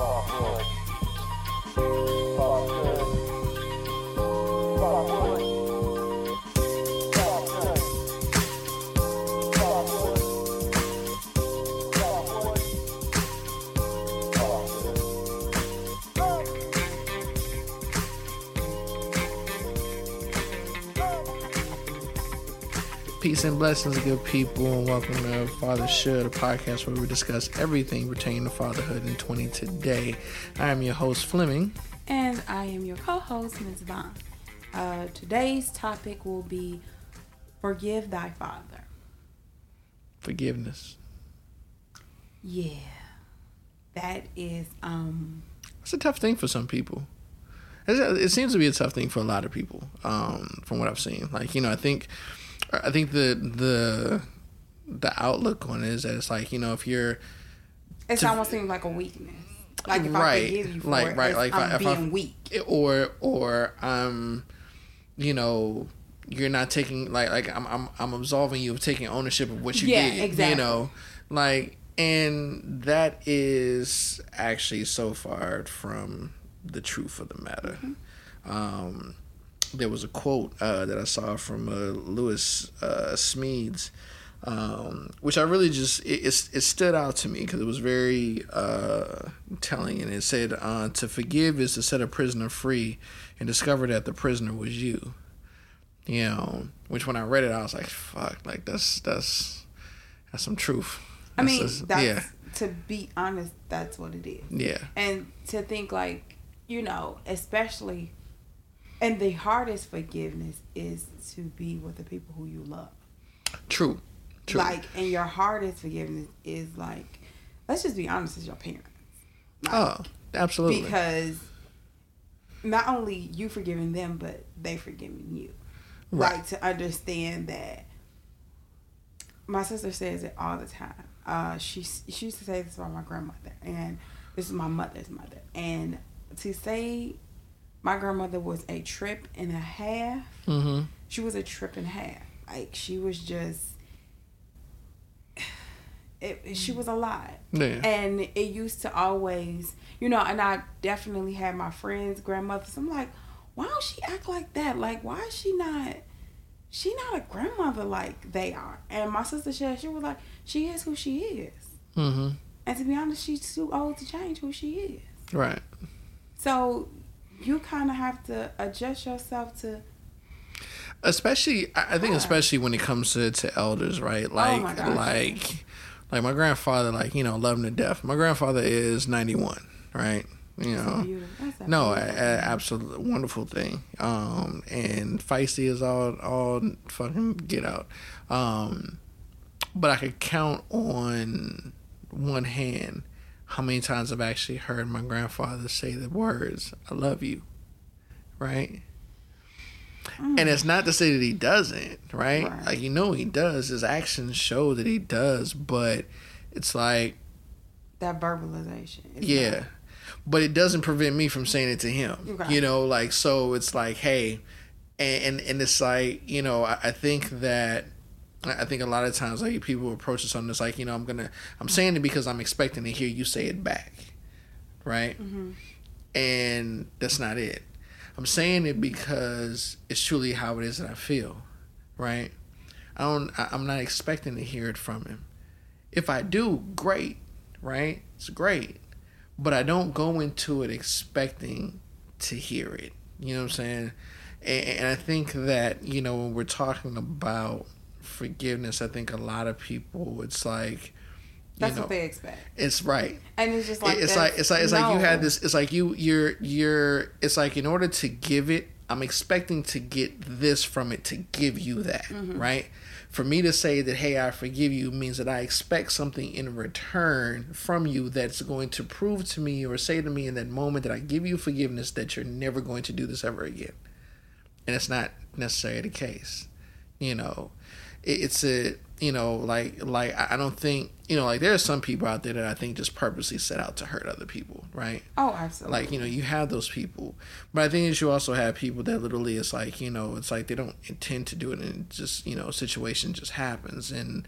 บอกโลกบอกโลก Peace and blessings, good people, and welcome to Father Should, a podcast where we discuss everything pertaining to fatherhood in 20 today. I am your host, Fleming. And I am your co host, Ms. Vaughn. Uh, today's topic will be Forgive Thy Father. Forgiveness. Yeah. That is, um, It's a tough thing for some people. It's- It seems to be a tough thing for a lot of people, um, from what I've seen. Like, you know, I think, I think the the the outlook on it is that it's like, you know, if you're it's To- almost seems like a weakness. Like if I Right. forgive you for Like, it, right, like if I'm I- if I- being weak. or or um you know you're not taking like like I'm I'm I'm absolving you of taking ownership of what you Yeah, did. exactly. You know, like and that is actually so far from the truth of the matter. Mm-hmm. Um, there was a quote uh, that I saw from uh, Lewis uh, Smedes, um, which I really just it, it, it stood out to me because it was very uh, telling, and it said, uh, "To forgive is to set a prisoner free, and discover that the prisoner was you." You know, which when I read it, I was like, "Fuck!" Like that's that's that's some truth. I mean, That's that's, yeah, to be honest, that's what it is. yeah, And to think, like, you know, especially, and the hardest forgiveness is to be with the people who you love. true, true. Like, and your hardest forgiveness is like, let's just be honest, is your parents. Like, oh, absolutely. because not only you forgiving them, but they forgiving you. Right. Like to understand that. My sister says it all the time. Uh, she she used to say this about my grandmother, and this is my mother's mother. And to say my grandmother was a trip and a half, mm-hmm. she was a trip and a half. Like she was just, it, she was a lot. Yeah. And it used to always, you know, and I definitely had my friends' grandmothers. I'm like, why don't she act like that? Like, why is she not? She not a grandmother like they are. And my sister said she was like, she is who she is. Mm-hmm. And to be honest, she's too old to change who she is. Right. So you kind of have to adjust yourself to. especially I think especially when it comes to, to elders, right? Like Oh my like like my grandfather, like you know, love him to death. My grandfather is ninety one, right? You know, beautiful- that's a no, a, a absolute wonderful thing. Um, and feisty is all all fucking get out. Um, but I could count on one hand how many times I've actually heard my grandfather say the words "I love you," right? And it's not to say that he doesn't, right? Right. Like you know he does. His actions show that he does, but it's like that verbalization. yeah. But it doesn't prevent me from saying it to him. You know, like so it's like, hey, and and, and it's like, you know, I, I think that I think a lot of times like people approach something it's like, you know, I'm gonna I'm saying it because I'm expecting to hear you say it back. Right? Mhm. And that's not it. I'm saying it because it's truly how it is that I feel. Right? I don't I, I'm not expecting to hear it from him. If I do, great, right? It's great. But I don't go into it expecting to hear it. You know what I'm saying? And, and I think that, you know, when we're talking about forgiveness, I think a lot of people, it's like, you That's know, what they expect. it's right. And it's just like it's like it's like it's like you no. had this. It's like you you're you're. It's like in order to give it, I'm expecting to get this from it to give you that, Mm-hmm. right? For me to say that, hey, I forgive you means that I expect something in return from you that's going to prove to me or say to me in that moment that I give you forgiveness that you're never going to do this ever again. And it's not necessarily the case. You know, it's a, you know, like, like, I don't think, you know, like there are some people out there that I think just purposely set out to hurt other people, right? Oh, absolutely. Like, you know, you have those people. But I think that you also have people that literally it's like, you know, it's like they don't intend to do it and it just, you know, a situation just happens and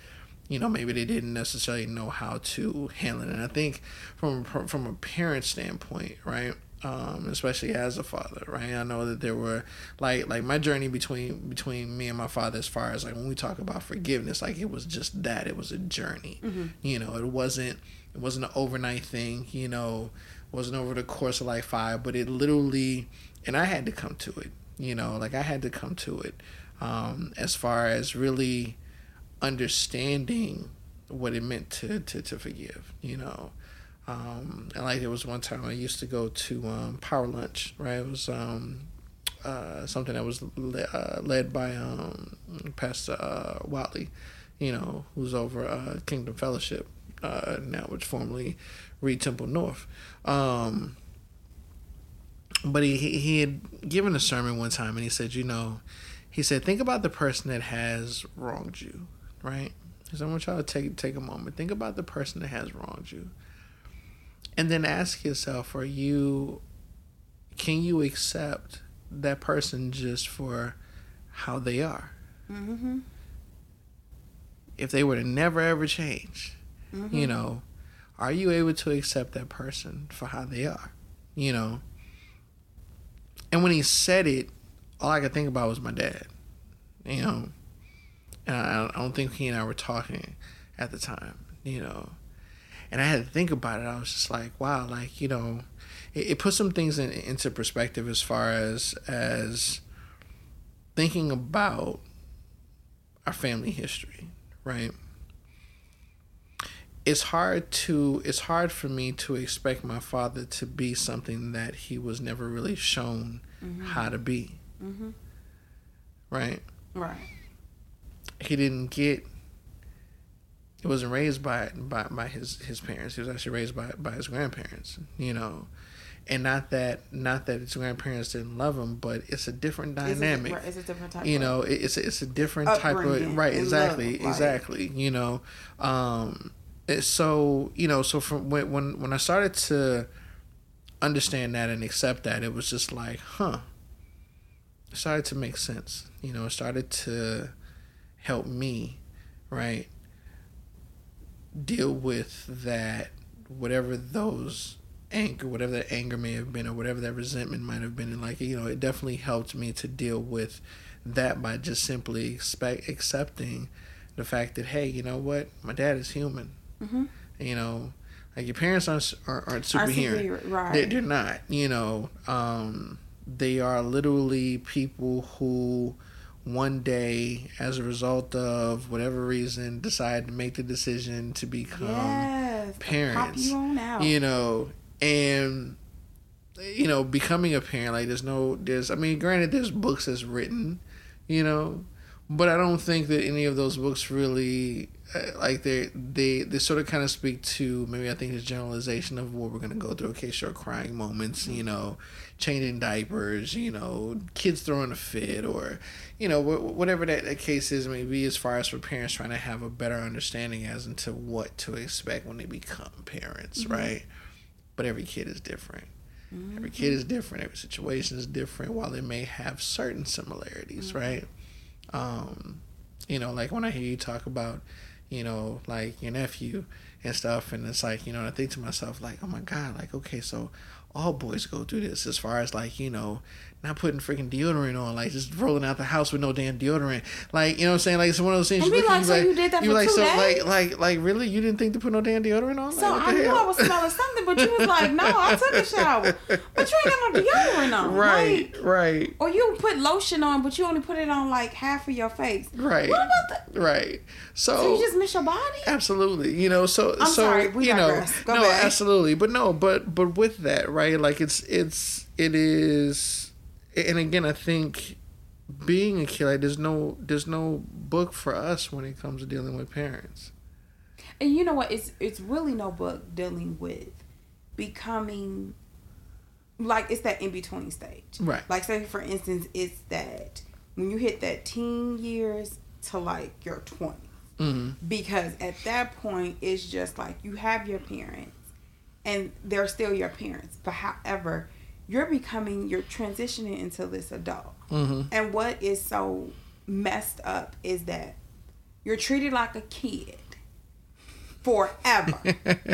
you know maybe they didn't necessarily know how to handle it and i think from from a parent standpoint right um, especially as a father, right? I know that there were like like my journey between between me and my father as far as like when we talk about forgiveness, like it was just that it was a journey. Mm-hmm. You know, it wasn't it wasn't an overnight thing. You know, it wasn't over the course of like five, but it literally, and I had to come to it. You know, like I had to come to it um, as far as really understanding what it meant to to to forgive. You know um, and like there was one time I used to go to um, Power Lunch, right? It was um, uh, something that was le- uh, led by um, Pastor uh, Watley, you know, who's over uh, Kingdom Fellowship uh, now, which formerly Reid Temple North. Um, but he, he had given a sermon one time and he said, you know, he said, think about the person that has wronged you, right? He said, I want y'all to take, take a moment. Think about the person that has wronged you and then ask yourself are you can you accept that person just for how they are? Mm-hmm. if they were to never ever change mm-hmm. you know are you able to accept that person for how they are? You know? And when he said it all i could think about was my dad you know? And i, I don't think he and i were talking at the time you know and I had to think about it. I was just like, wow, like you know, it, it put some things in, into perspective as far as as thinking about our family history, right? It's hard to it's hard for me to expect my father to be something that he was never really shown mm-hmm. how to be. Mm-hmm. Right. Right. He didn't get he wasn't raised by by by his his parents. He was actually raised by by his grandparents. You know, and not that not that his grandparents didn't love him, but it's a different dynamic. It's a, it's a different type. You know, it's a, it's a different type of right. Exactly, love, exactly. You know, um, so you know, so from when when when I started to understand that and accept that, it was just like, huh. It started to make sense. You know, it started to help me, right? Deal with that whatever those anger whatever that anger may have been or whatever that resentment might have been and like you know it definitely helped me to deal with that by just simply expect accepting the fact that hey you know what my dad is human mm-hmm. you know like your parents aren't aren't, aren't superhuman right. they, they're not you know um, they are literally people who one day, as a result of whatever reason, decide to make the decision to become yes, parents. You, you know, and you know, becoming a parent, like there's no, there's, I mean, granted, there's books that's written, you know, but I don't think that any of those books really uh, like they they they sort of kind of speak to maybe I think it's generalization of what we're gonna go through. Okay, sure, crying moments, you know, changing diapers, you know, kids throwing a fit, or you know whatever that, that case is may be. As far as for parents trying to have a better understanding as into what to expect when they become parents, mm-hmm. right? But every kid is different. Mm-hmm. Every kid is different. Every situation is different. While they may have certain similarities, mm-hmm. right? Um, you know, like when I hear you talk about you know, like your nephew and stuff. And it's like, you know, I think to myself, like, oh my God, like, okay, so all boys go through this as far as like, you know, not putting freaking deodorant on, like just rolling out the house with no damn deodorant. Like, you know what I'm saying? Like it's one of those things. And you like, so like, you did that you for like, two so, days? Like, like, like, really? You didn't think to put no damn deodorant on? So like, I knew hell? I was smelling something, but you was like, no, I took a shower, but you ain't got no deodorant on. Right, like, right. Or you put lotion on, but you only put it on like half of your face. Right. What about that? Right. So, so you just miss your body? Absolutely. You know, so I'm so sorry, we you know, Go no, back. absolutely, but no, but but with that, right? Like it's it's it is and again, I think being a kid, like, there's no there's no book for us when it comes to dealing with parents. And you know what? It's it's really no book dealing with becoming like it's that in between stage. Right. Like say for instance, it's that when you hit that teen years to like your 20s. Mm-hmm. Because at that point, it's just like you have your parents and they're still your parents. But however, you're becoming you're transitioning into this adult mm-hmm. and what is so messed up is that you're treated like a kid forever.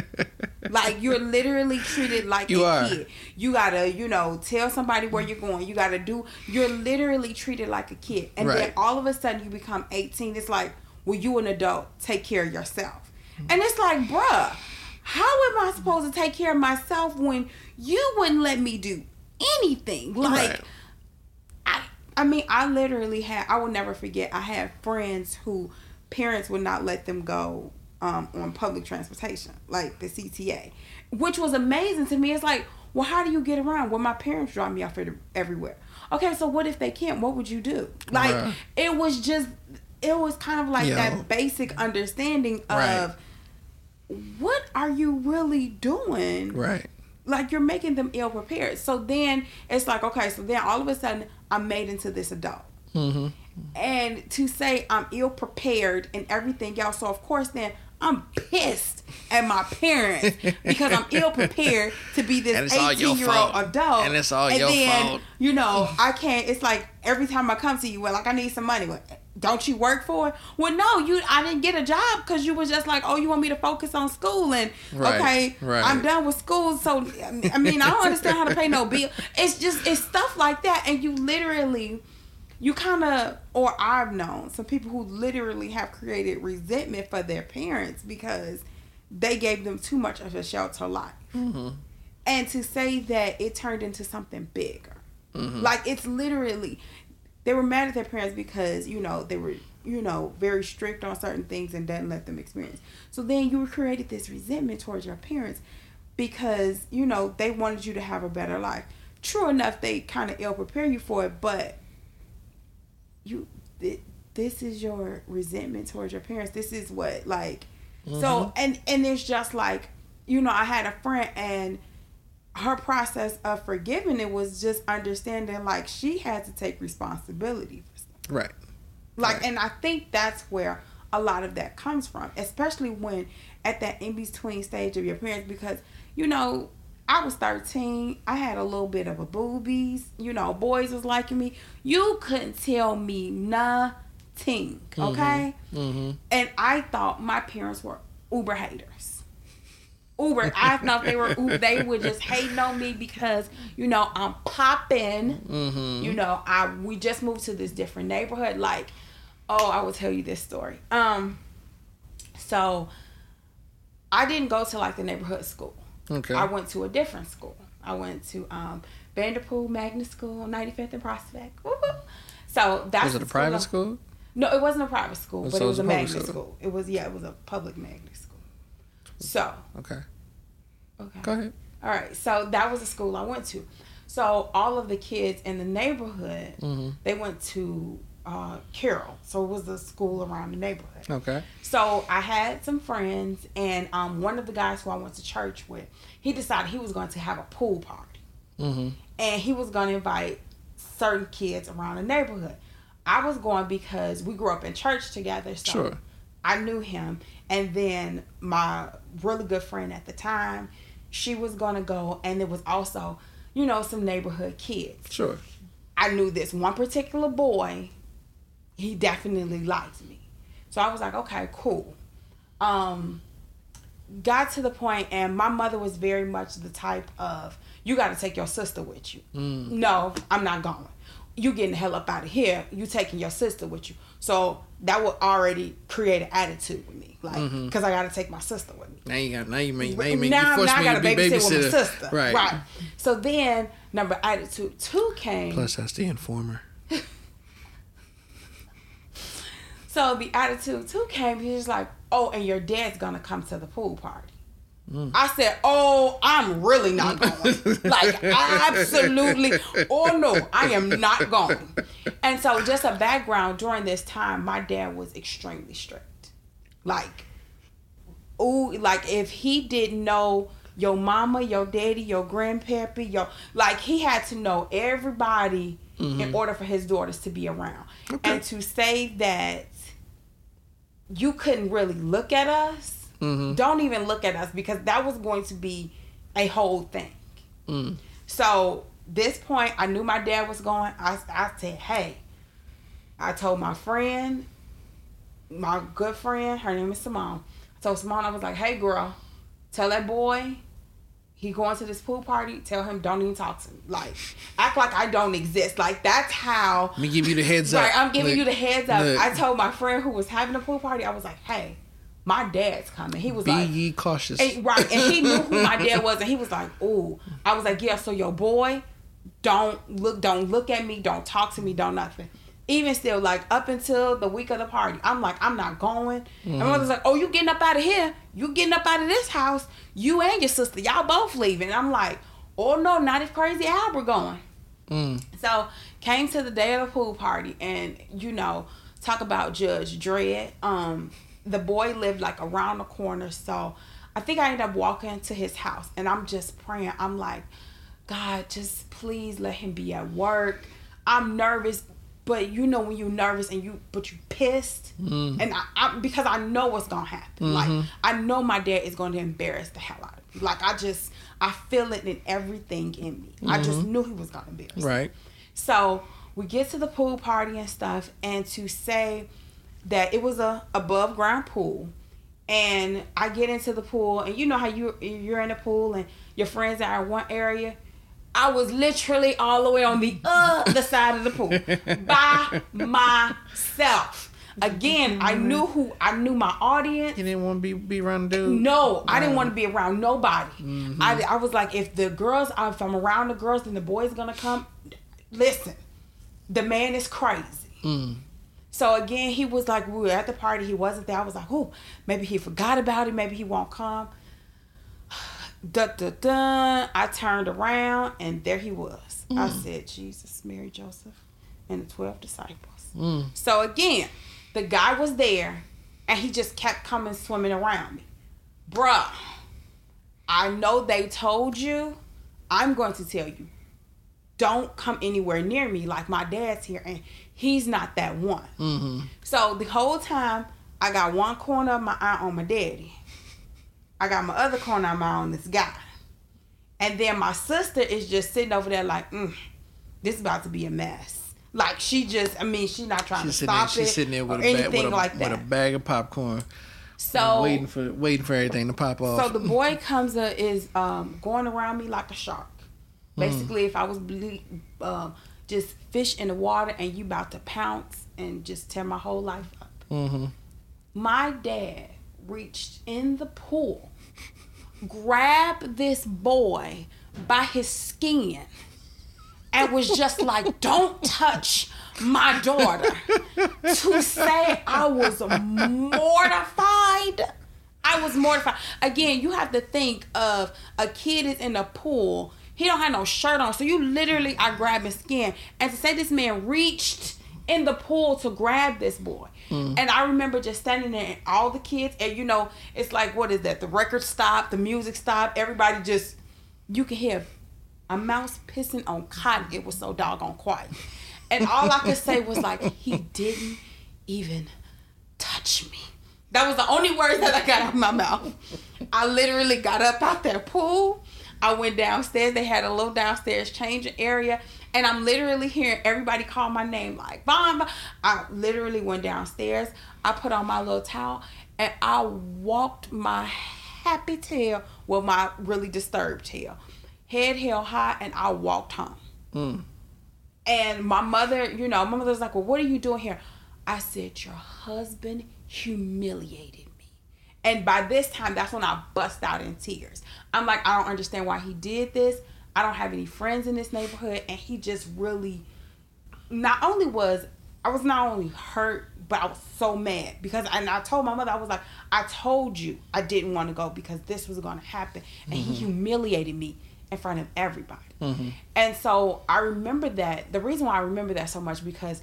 like you're literally treated like You a are. kid. You gotta, you know, tell somebody where you're going. You gotta do. You're literally treated like a kid, and then all of a sudden you become 18. It's like, well, you an adult. Take care of yourself. And it's like, bruh, how am I supposed to take care of myself when you wouldn't let me do anything? Like. Right. I I mean, I literally had I will never forget. I had friends who parents would not let them go um, on public transportation, like the CTA, which was amazing to me. It's like, well, how do you get around? Well, my parents drop me off every- everywhere. Okay, so what if they can't? What would you do? Like, Right. it was just, it was kind of like Yo. that basic understanding Right. What are you really doing? Right. like you're making them ill prepared. So then it's like, okay, so then all of a sudden I'm made into this adult. Mm-hmm. And to say I'm ill prepared and everything else, so of course then I'm pissed at my parents because I'm ill prepared to be this And it's all your 18 year old fault. adult. And it's all your then, fault. You know, I can't. It's like every time I come to you, well, like I need some money. Well, don't you work for it? Well, no, you. I didn't get a job because you was just like, oh, you want me to focus on school and Right, okay, right. I'm done with school. So I mean, I don't understand how to pay no bill. It's just it's stuff like that, and you literally, you kind of, or I've known some people who literally have created resentment for their parents because they gave them too much of a shelter life, Mm-hmm. and to say that it turned into something bigger, Mm-hmm. like it's literally, they were mad at their parents because you know they were you know very strict on certain things and didn't let them experience. So then you created this resentment towards your parents because you know they wanted you to have a better life. True enough, they kind of ill prepare you for it, but you th- this is your resentment towards your parents. This is what like so mm-hmm. and and it's just like you know I had a friend and her process of forgiving it was just understanding like she had to take responsibility for stuff. Right. Like, Right. and I think that's where a lot of that comes from, especially when at that in between stage of your parents, because you know, I was 13, I had a little bit of a boobies, you know, boys was liking me. You couldn't tell me nothing, okay? Mm-hmm. And I thought my parents were uber haters. Uber, I thought they were uber, they were just hating on me because you know I'm popping. Mm-hmm. You know, I we just moved to this different neighborhood. Like, oh, I will tell you this story. Um, so I didn't go to like the neighborhood school. Okay. I went to a different school. I went to um, Vanderpoel Magnet School, 95th and Prospect. Woo woo. So that's Was it a private school? no, it wasn't a private school, Oh, but so it was a magnet school. school. It was yeah, it was a public magnet school. So Okay. okay, Go ahead. all right. So that was the school I went to. So all of the kids in the neighborhood, Mm-hmm. they went to uh, Carroll. So it was the school around the neighborhood. Okay. So I had some friends, and um, one of the guys who I went to church with, he decided he was going to have a pool party Mm-hmm. and he was going to invite certain kids around the neighborhood. I was going because we grew up in church together, so Sure. I knew him. And then my really good friend at the time, she was going to go, and there was also, you know, some neighborhood kids. Sure. I knew this one particular boy, he definitely liked me. So I was like, okay, cool. Um, got to the point, and my mother was very much the type of, you got to take your sister with you. Mm. No, I'm not going. You getting the hell up out of here. You taking your sister with you. So that would already create an attitude with me, like, because I got to take my sister with me. Now you got. Now you mean. Now you mean. now, you forced now I got to to be babysit babysitter. with my sister. Right. Right. So then number attitude two came. Plus, that's the informer. So the attitude two came. He was like, "Oh, and your dad's gonna come to the pool party." Mm. I said, "Oh, I'm really not going. like, absolutely. Oh no, I am not going." And so, just a background during this time, my dad was extremely strict. Like, ooh, like if he didn't know your mama, your daddy, your grandpappy, your like he had to know everybody in order for his daughters to be around. Okay. And to say that you couldn't really look at us, Mm-hmm. don't even look at us because that was going to be a whole thing. Mm. So this point, I knew my dad was going. I, I said, hey, I told my friend, my good friend, her name is Simone. So Simona was like, "Hey, girl, tell that boy he going to this pool party. Tell him don't even talk to me. Like act like I don't exist. Like that's how. Let me give you the heads up. I'm giving Look, you the heads up. look. I told my friend who was having a pool party. I was like, "Hey, my dad's coming." He was Be like, ye cautious. and, right, and he knew who my dad was, and he was like, "Ooh." I was like, "Yeah." So your boy, don't look, don't look at me, don't talk to me, don't nothing. Even still, like up until the week of the party, I'm like, I'm not going. And my mother's like, "Oh, you getting up out of here? You getting up out of this house? You and your sister, y'all both leaving." And I'm like, "Oh no, not if Crazy Albert going." Mm. So came to the day of the pool party, and you know, talk about Judge Dredd. Um, the boy lived like around the corner, so I think I ended up walking to his house, and I'm just praying. I'm like, God, just please let him be at work. I'm nervous, but you know when you're nervous and you but you pissed, mm. and I, I because I know what's gonna happen. Like mm-hmm. I know my dad is going to embarrass the hell out of me. Like I just I feel it in everything in me. I just mm-hmm. knew he was gonna embarrass. me. Right. So we get to the pool party and stuff, and to say that it was a above ground pool, and I get into the pool, and you know how you you're in the pool and your friends are in one area. I was literally all the way on the other side of the pool by myself. Again, I knew who I knew my audience. You didn't want to be be around dude. No, I didn't want to be around nobody. I, I was like, if the girls, if I'm around the girls, then the boys gonna come. Listen, the man is crazy. Mm. So again, he was like, we were at the party. He wasn't there. I was like, oh, maybe he forgot about it. Maybe he won't come. Da da da. I turned around and there he was. I said, Jesus, Mary, Joseph, and the twelve disciples. Mm. So again, the guy was there and he just kept coming swimming around me. Bruh, I know they told you. I'm going to tell you. Don't come anywhere near me like my dad's here and he's not that one. Mm-hmm. So the whole time I got one corner of my eye on my daddy. I got my other corner of my on this guy. And then my sister is just sitting over there like, mm, this is about to be a mess. Like she just, I mean, she's not trying She's to sitting there. stop She's it sitting there with a bag, with a, like with a bag of popcorn, So waiting for waiting for everything to pop off. So the boy comes uh, is um, going around me like a shark. Basically, if I was ble- um, just fish in the water and you about to pounce and just tear my whole life up. mm-hmm. My dad reached in the pool, grabbed this boy by his skin, and was just like, "Don't touch my daughter." to say I was mortified. I was mortified. Again, you have to think of a kid is in a pool. He don't have no shirt on, so you literally are grabbing skin. And to say this man reached in the pool to grab this boy. Mm. And I remember just standing there and all the kids, and you know, it's like, what is that? The record stopped, the music stopped, everybody just, you can hear a mouse pissing on cotton. It was so doggone quiet. And all I could say was like, he didn't even touch me. That was the only words that I got out of my mouth. I literally got up out that pool. I went downstairs. They had a little downstairs changing area. And I'm literally hearing everybody call my name like. Vaughn." I literally went downstairs. I put on my little towel and I walked my happy tail with my really disturbed tail. Head held high and I walked home. Mm. And my mother, you know, my mother's like, Well, what are you doing here? I said, Your husband humiliated me. And by this time, that's when I bust out in tears. I'm like, I don't understand why he did this. I don't have any friends in this neighborhood. And he just really, not only was, I was not only hurt, but I was so mad because, and I told my mother, I was like, I told you I didn't want to go because this was going to happen. And he humiliated me in front of everybody. And so I remember that. The reason why I remember that so much because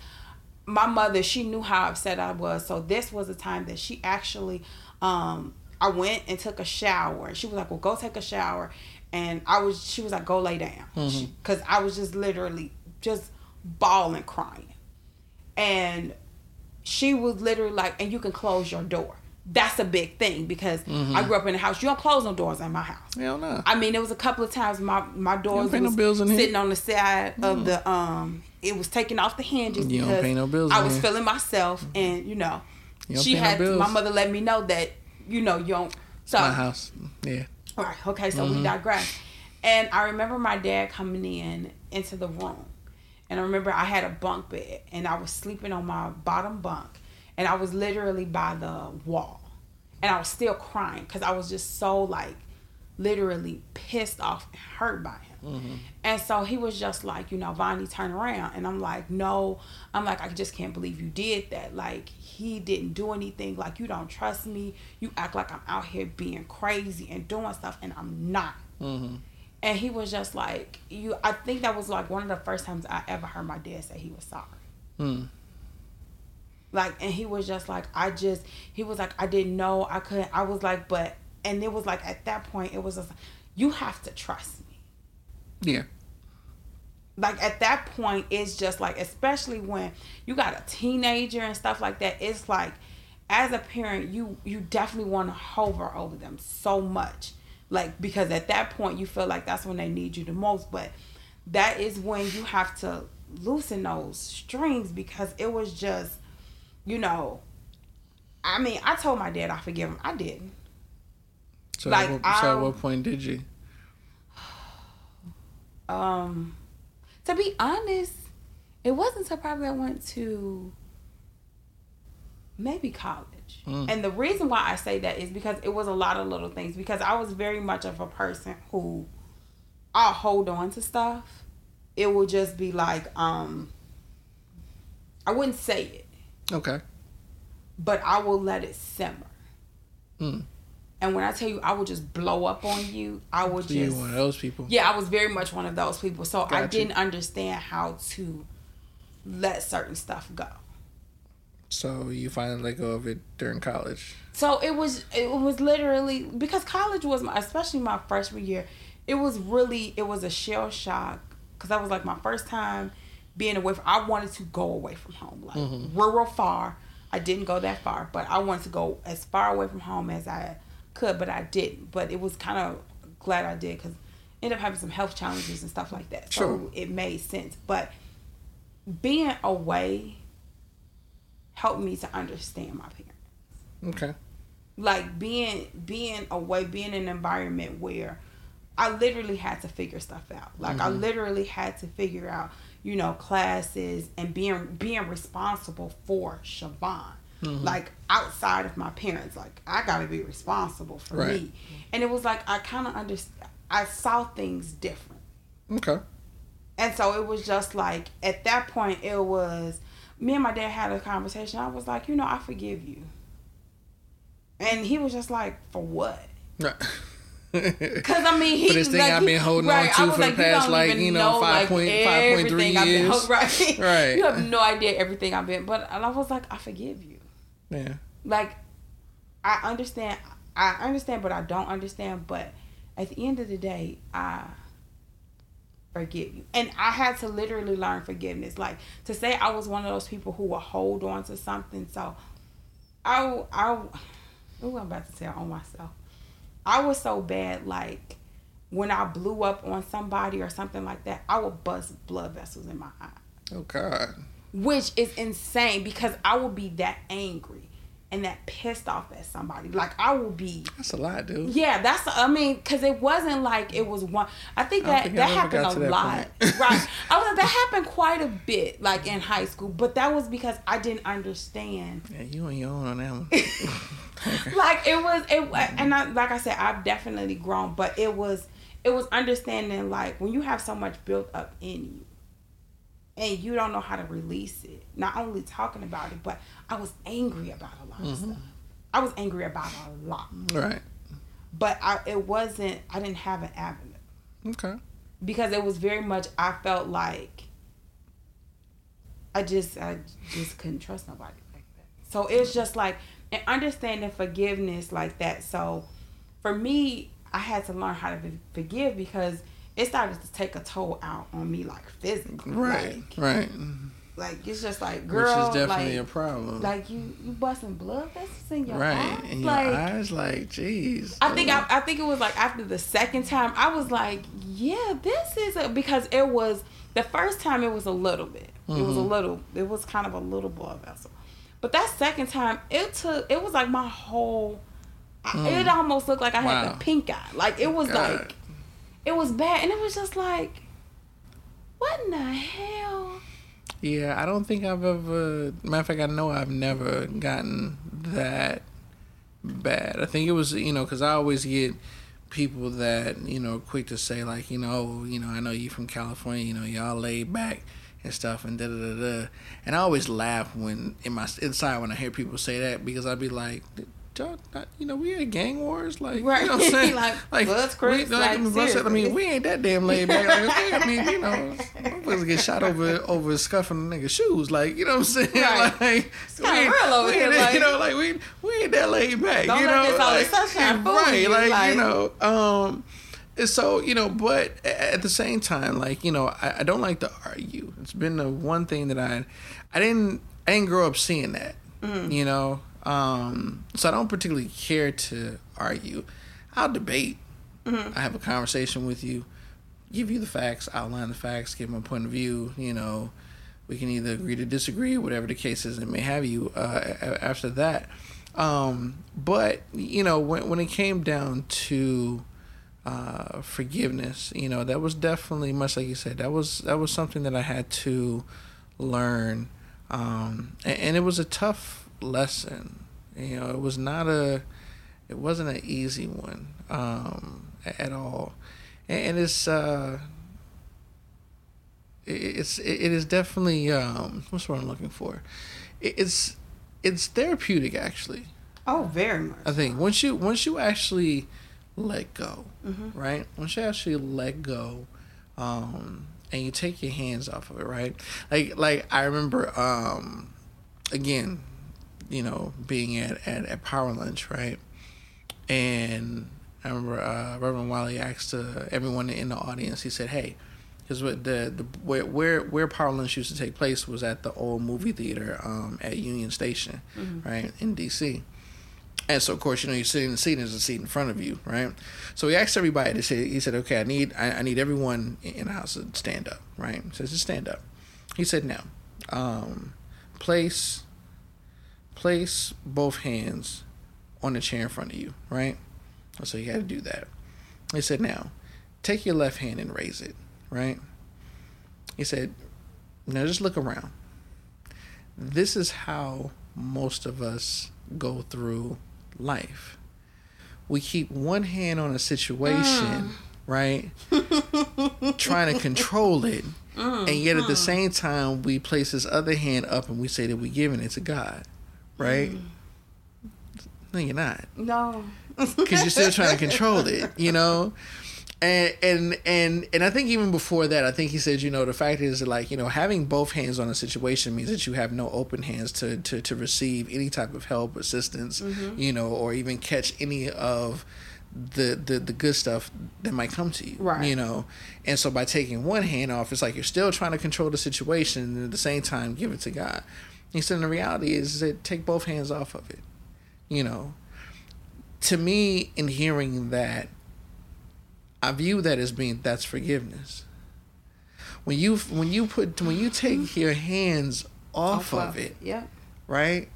my mother, she knew how upset I was. So this was a time that she actually, um, I went and took a shower. She was like, "Well, go take a shower," and I was. She was like, "Go lay down," because mm-hmm. I was just literally just bawling, crying, and she was literally like, "And you can close your door." That's a big thing because I mm-hmm. grew up in a house. You don't close no doors in my house. Hell no. I mean, there was a couple of times my my doors pay no was bills in here. sitting on the side of mm-hmm. the um. It was taking off the hinges You don't pay no bills I was here. feeling myself, and you know, You she pay no had my mother let me know that you know, you don't. So My house. Yeah. Right. Okay. So we mm-hmm. digress. And I remember my dad coming in into the room, and I remember I had a bunk bed, and I was sleeping on my bottom bunk, and I was literally by the wall, and I was still crying because I was just so like, literally pissed off and hurt by him. Mm-hmm. And so he was just like, you know, Vonnie, turn around. And I'm like, no. I'm like, I just can't believe you did that. Like, he didn't do anything. Like, you don't trust me. You act like I'm out here being crazy and doing stuff, and I'm not. Mm-hmm. And he was just like, you. I think that was like one of the first times I ever heard my dad say he was sorry. Mm. Like, and he was just like, I just, he was like, I didn't know, I couldn't. I was like, but, and it was like at that point, it was just, you have to trust me. Yeah. Like at that point it's just like especially when you got a teenager and stuff like that it's like as a parent you you definitely want to hover over them so much. Like because at that point you feel like that's when they need you the most. But that is when you have to loosen those strings because it was just you know i mean i told my dad i forgive him. I didn't. So, Like, at what, so at what point did you? um to be honest it wasn't until probably i went to maybe college Mm. and the reason why i say that is because it was a lot of little things because i was very much of a person who i'll hold on to stuff it will just be like um i wouldn't say it Okay. but i will let it simmer Mm. And when i tell you i will just blow up on you i would So you just one of those people. yeah, I was very much one of those people. So I didn't understand how to let certain stuff go. So you finally let go of it during college. So it was it was literally because college was my especially my freshman year. It was really it was a shell shock because that was like my first time being away from. I wanted to go away from home, like mm-hmm. rural far. I didn't go that far, but I wanted to go as far away from home as I could, but I didn't. But it was kind of glad I did because ended up having some health challenges and stuff like that. So it made sense. But being away helped me to understand my parents Okay. like being being away being in an environment where i literally had to figure stuff out like i mm-hmm. literally had to figure out you know classes and being being responsible for Siobhan. Mm-hmm. like outside of my parents like i gotta be responsible for Right. me and it was like i kind of understand i saw things different Okay. and so it was just like at that point it was me and my dad had a conversation. I was like, you know, I forgive you. And he was just like, for what? Cause I mean, he For this thing like, I've been holding right, on to I was the like, past, like, you know, like, 5.3 everything I've been years. right, Right. You have no idea everything I've been, but I was like, I forgive you. Yeah. Like, I understand, I understand, but I don't understand. But at the end of the day, I forgive you. And I had to literally learn forgiveness. Like to say I was one of those people who will hold on to something. So I I ooh, I'm about to tell on myself. I was so bad like when I blew up on somebody or something like that, I would bust blood vessels in my eye. Oh God. Which is insane because I will be that angry and that pissed off at somebody. Like I will be That's a lot, dude. yeah, that's. I mean, because it wasn't like it was one. I think I that think that happened a that lot, right? I was like, that happened quite a bit, like in high school. But that was because I didn't understand. Yeah, you on your own on that one. Like it was, it and I, like I said, I've definitely grown, but it was, it was understanding like when you have so much built up in you, and you don't know how to release it. Not only talking about it, but I was angry about a lot Mm-hmm. of stuff. I was angry about a lot. Right. but I, it wasn't i didn't have an avenue Okay. because it was very much i felt like i just i just couldn't trust nobody like that so it's just like and understanding forgiveness like that so for me i had to learn how to forgive because it started to take a toll out on me like physically Right. like, right. like it's just like girl Which is definitely like, a problem. like you you busting blood vessels in your right. eyes And your eyes, like, jeez. I think I, I think it was like after the second time I was like, yeah, this is a, because it was the first time it was a little bit. It was a Mhm. little. It was kind of a little blood vessel, but that second time it took. It was like my whole I, it almost looked like I had Wow. the pink eye. Like it was God. like, it was bad, and it was just like, what in the hell? Yeah, I don't think I've ever. Matter of fact, I know I've never gotten that bad. I think it was you know because I always get people that you know quick to say like you know oh, you know I know you from California you know y'all laid back and stuff and da da da da and I always laugh when in my inside when I hear people say that because I'd be like. "Y'all not- You know, we had gang wars, like Right. you know what I'm saying. Like, Bloods, Crips, we, like, I mean, Bloods- I mean, we ain't that damn laid back. Like, I mean, you know, motherfuckers get shot over over scuffing a nigga's shoes. Like, you know what I'm saying? Right. Like, It's kinda real over we here, ain't like- you know, like we we ain't that laid back. Don't you know, this like, sunshine fool right? you, Like, like- you know, um. So you know, but at the same time, like you know, I, I don't like to argue. It's been the one thing that I, I didn't, I didn't grow up seeing that. Mm. You know, um, so I don't particularly care to argue. I'll debate. Mm-hmm. I have a conversation with you, give you the facts, outline the facts, give my point of view. You know, we can either agree to disagree, whatever the case is, and may have you. Uh, after that, um, but you know, when when it came down to uh, forgiveness, you know, that was definitely much like you said. That was that was something that I had to learn, um, and, and it was a tough lesson. You know, it was not a, it wasn't an easy one um, at all, and, and it's uh, it- it's it is definitely um, what's what I'm looking for. It- It's it's therapeutic actually. Oh, very much. I think once you once you actually let go, Mhm. right? Once you actually let go, um, and you take your hands off of it, right? Like like I remember, um, again, you know, being at at, at Power Lunch, right? And I remember uh, Reverend Wiley asked uh, everyone in the audience. He said, "Hey." Because the the where where where Power Lunch used to take place was at the old movie theater um, at Union Station, right in D.C. And so, of course, you know, you're sitting in the seat, and there's a seat in front of you, right? So he asked everybody to say, he said, okay, I need, I, I need everyone in the house to stand up, right? He says, just stand up. He said, now, um, place, place both hands on the chair in front of you, right? So you had to do that. He said, now, take your left hand and raise it, right? He said, now just look around. This is how most of us go through life. We keep one hand on a situation, mm. right? trying to control it. Mm, and yet at the mm. same time, we place this other hand up and we say that we're giving it to God, right? Mm. No, you're not No. because you're still trying to control it, you know. And and and and I think even before that, I think he said, you know, the fact is that like you know having both hands on a situation means that you have no open hands to to to receive any type of help, assistance, mm-hmm. you know, or even catch any of the, the the good stuff that might come to you Right. you know and so by taking one hand off it's like you're still trying to control the situation and at the same time give it to god he said the reality is that take both hands off of it. You know to me in hearing that i view that as being that's forgiveness. When you when you put when you take mm-hmm. your hands off, of it Yep. right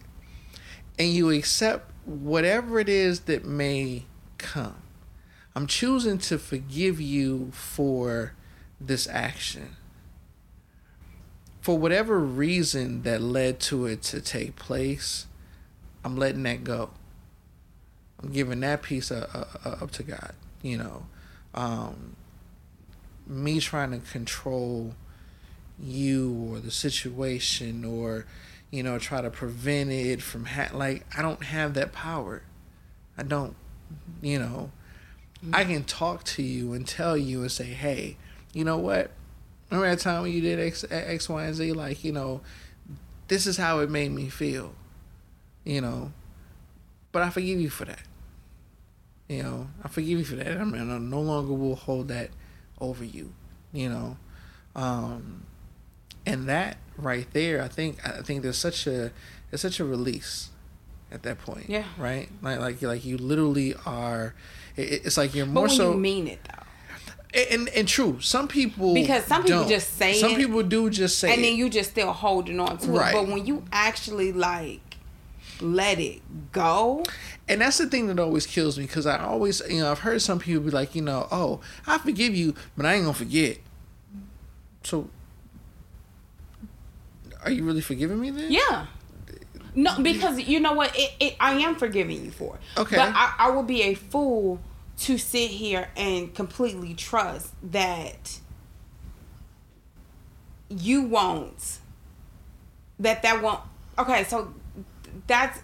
and you accept whatever it is that may come i'm choosing to forgive you for this action for whatever reason that led to it to take place i'm letting that go. I'm giving that piece up to god you know. Um, me trying to control you or the situation or you know try to prevent it from ha- like i don't have that power. I don't you know. I can talk to you and tell you and say hey you know what remember that time when you did x, x y and z? Like you know this is how it made me feel you know? But i forgive you for that. You know i forgive you for that. I mean i no longer will hold that over you you know? Um and that right there i think i think there's such a there's such a release at that point Yeah. right? Like like like you literally are it, it's like you're more But when so you mean it though, and and true some people Because some people don't. just say some it, people do just say and then it. you just still holding on to Right. it. But when you actually like let it go. And that's the thing that always kills me because I always, you know, I've heard some people be like, you know, oh, I forgive you, but I ain't gonna forget. So, are you really forgiving me then? Yeah. No, because you know what? It, it I am forgiving you for. Okay. But I, I would be a fool to sit here and completely trust that you won't. That that won't. Okay, so that's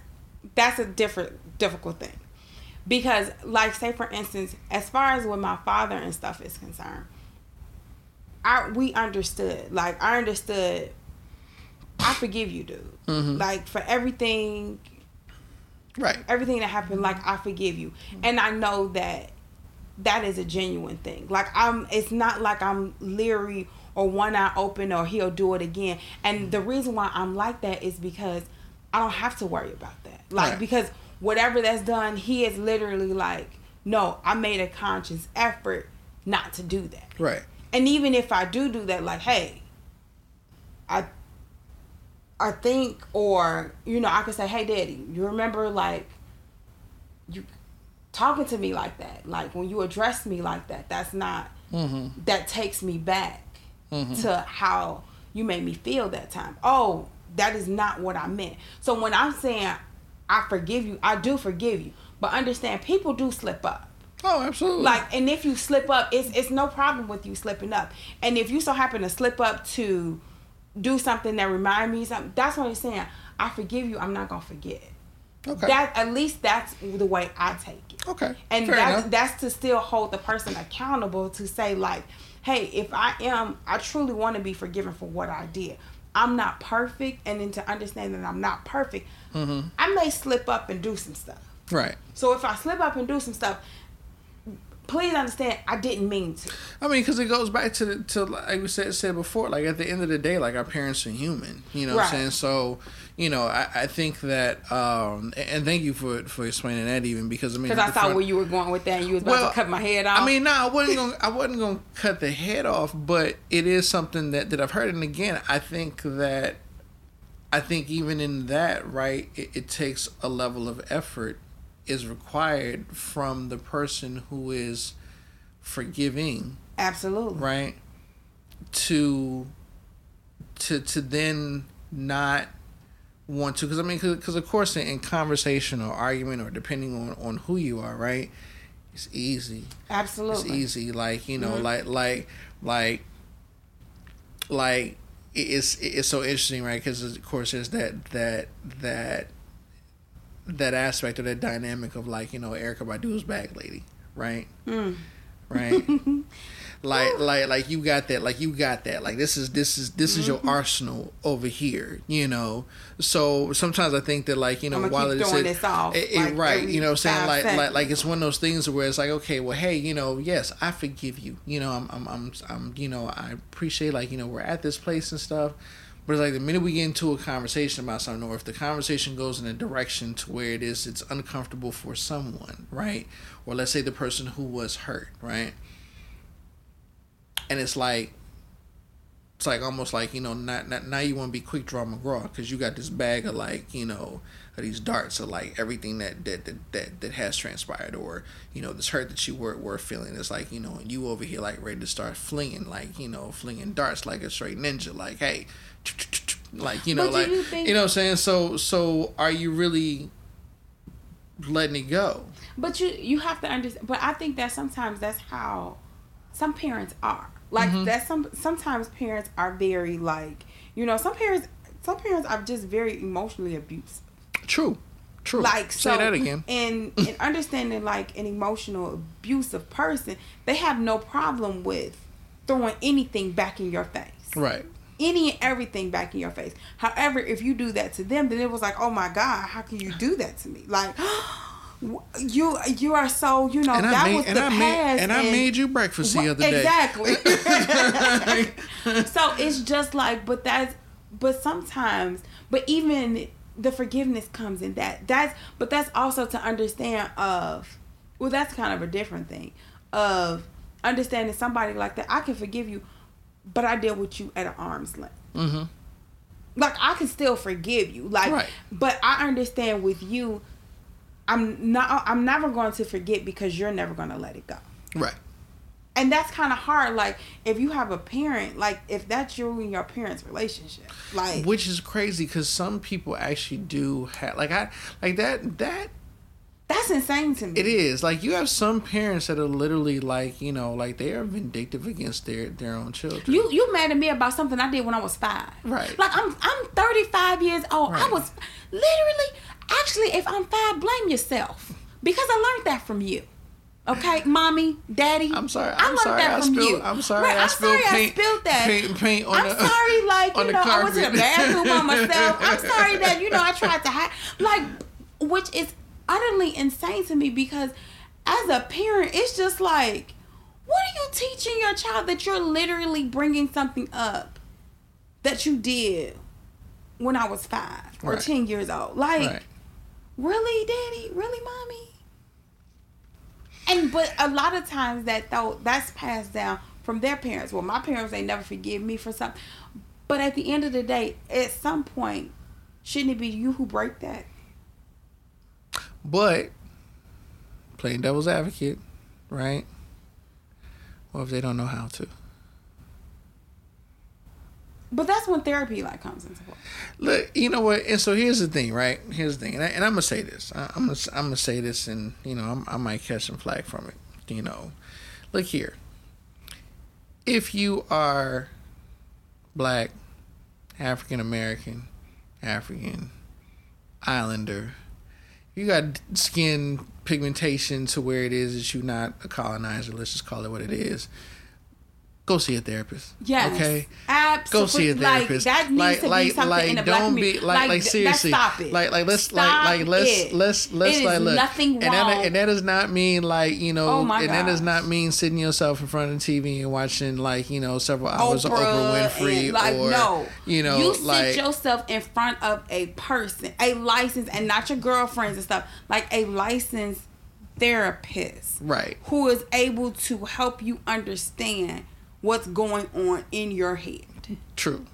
that's a different difficult thing because, like, say for instance, as far as with my father and stuff is concerned, I we understood. Like, I understood. I forgive you, dude. Mhm. Like for everything Right. everything that happened like i forgive you and i know that that is a genuine thing like i'm it's not like i'm leery or one eye open or he'll do it again and the reason why i'm like that is because i don't have to worry about that like Right. because whatever that's done he is literally like no i made a conscious effort not to do that Right. and even if I do do that, like, hey, I, I think, or you know, I could say, hey, daddy, you remember like, you talking to me like that, like when you address me like that. That's not. Mm-hmm. That takes me back Mhm. to how you made me feel that time. Oh, that is not what I meant. So when I'm saying I forgive you, I do forgive you, but understand people do slip up. Oh, absolutely. Like, and if you slip up, it's it's no problem with you slipping up. And if you so happen to slip up to do something that remind me something, that's what I'm saying. I forgive you. I'm not gonna forget. okay. That at least that's the way I take it. okay. And Fair that's enough. that's to still hold the person accountable to say like, hey, if I am, I truly want to be forgiven for what I did. I'm not perfect, and then to understand that I'm not perfect, Mhm. I may slip up and do some stuff. Right. So if I slip up and do some stuff, please understand I didn't mean to. I mean, because it goes back to the, to like we said said before. Like at the end of the day, like our parents are human. You know what I'm saying? So, you know, I, I think that, um, and- thank you for for explaining that even because I mean, Because I saw front- where you were going with that, and you was about Well, to cut my head off. I mean, no, I wasn't gonna. I wasn't gonna cut the head off, but it is something that that I've heard. And again, I think that, I think even in that, right, it, it takes a level of effort is required from the person who is forgiving, absolutely. right, to to to then not want to because I mean because of course in, in conversation or argument or depending on on who you are, right, it's easy Absolutely. it's easy like you know Mhm. like like like like it's it's so interesting right because of course there's that that that that aspect of that dynamic of like you know Erykah Badu's bag lady right? Mm. right? Like like like you got that like you got that. Like this is this is this is your Mm-hmm. arsenal over here you know? So sometimes i think that like you know while it's it- it- it- like, right you know what i'm saying? like, like like it's one of those things where it's like okay well hey you know yes i forgive you. You know i'm i'm i'm, I'm you know i appreciate like you know we're at this place and stuff but it's like the minute we get into a conversation about something, or if the conversation goes in a direction to where it is it's uncomfortable for someone, right? Or let's say the person who was hurt, right? And it's like it's like almost like you know not, not now you want to be quick draw McGraw because you got this bag of like you know of these darts of like everything that that, that that that has transpired or you know this hurt that you were were feeling it's like you know and you over here like ready to start flinging like you know flinging darts like a straight ninja like hey like you know like you think- you know what I'm saying so so are you really letting it go But you you have to understand. But I think that sometimes that's how some parents are. Like Mhm. that. Some sometimes parents are very like you know some parents some parents are just very emotionally abusive. true true Like say so, that again And and understanding like an emotional abusive person, they have no problem with throwing anything back in your face. right any and everything back in your face. However, if you do that to them, then it was like, oh my god, how can you do that to me? Like, you you are so you know and that I made was and the I past, made and I made you breakfast the other day exactly. so it's just like, but that's but sometimes, but even the forgiveness comes in that. That's but that's also to understand of well, that's kind of a different thing of understanding somebody like that. I can forgive you, but I deal with you at an arm's length. mm-hmm like I can still forgive you. Like Right. but I understand with you I'm not I'm never going to forget because you're never going to let it go. Right. And that's kind of hard like if you have a parent like if that's you and your parents relationship. Like Which is crazy because some people actually do have like I like that that that's insane to me. it is like you have some parents that are literally like you know like they are vindictive against their their own children. You you mad at me about something I did when I was five. Right. Like I'm I'm 35 years old. I was literally actually if I'm five, blame yourself. Because I learned that from you. Okay, mommy, daddy. I'm sorry. I I'm learned sorry. that I from spilled. you. I'm sorry. Right, I I'm spilled sorry paint. I spilled that. Paint, paint on I'm the. sorry, like you know, I was in the bathroom by myself. I'm sorry that you know I tried to hide, like, which is utterly insane to me because as a parent, it's just like, what are you teaching your child that you're literally bringing something up that you did when I was five or Right. ten years old? Like, Right. really, daddy? Really, mommy? And but a lot of times that though that's passed down from their parents. Well, my parents they never forgive me for something. But at the end of the day, at some point, shouldn't it be you who break that? But playing devil's advocate, right? What if they don't know how to? But that's when therapy like comes into play. Look, you know what? And so here's the thing, right? Here's the thing, and, I, and I'm gonna say this. I, I'm gonna I'm gonna say this, and you know I'm, I might catch some flack from it. You know, look here. If you are black, African American, African, Islander, you got skin pigmentation to where it is that you're not a colonizer. Let's just call it what it is. Go see a therapist. Yes. Okay. Absolutely. Go see a therapist. Like that needs like, to like, be something like, in the black don't be like, like, th- seriously. Stop it. Like, like, let's, Stop like, like, let's, it. let's, let's, It like, look. nothing And that, wrong. and that does not mean like, you know, Oh my and that does not mean sitting yourself in front of the TV and watching like, you know, several hours of Oprah, Oprah Winfrey and, like or, no, you know, you sit like, yourself in front of a person, a licensed, and not your girlfriends and stuff, like a licensed therapist right. who is able to help you understand what's going on in your head. True.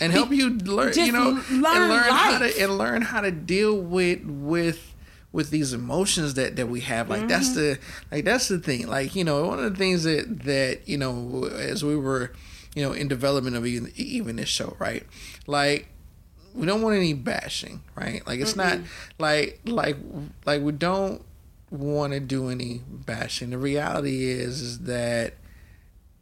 And help you learn, Just you know, learn and learn how to and learn how to deal with with with these emotions that that we have. Like that's mm-hmm. the like that's the thing. Like you know, one of the things that that you know, as we were, you know, in development of even even this show, right? Like we don't want any bashing, right? Like it's not like like like we don't want to do any bashing. The reality is is that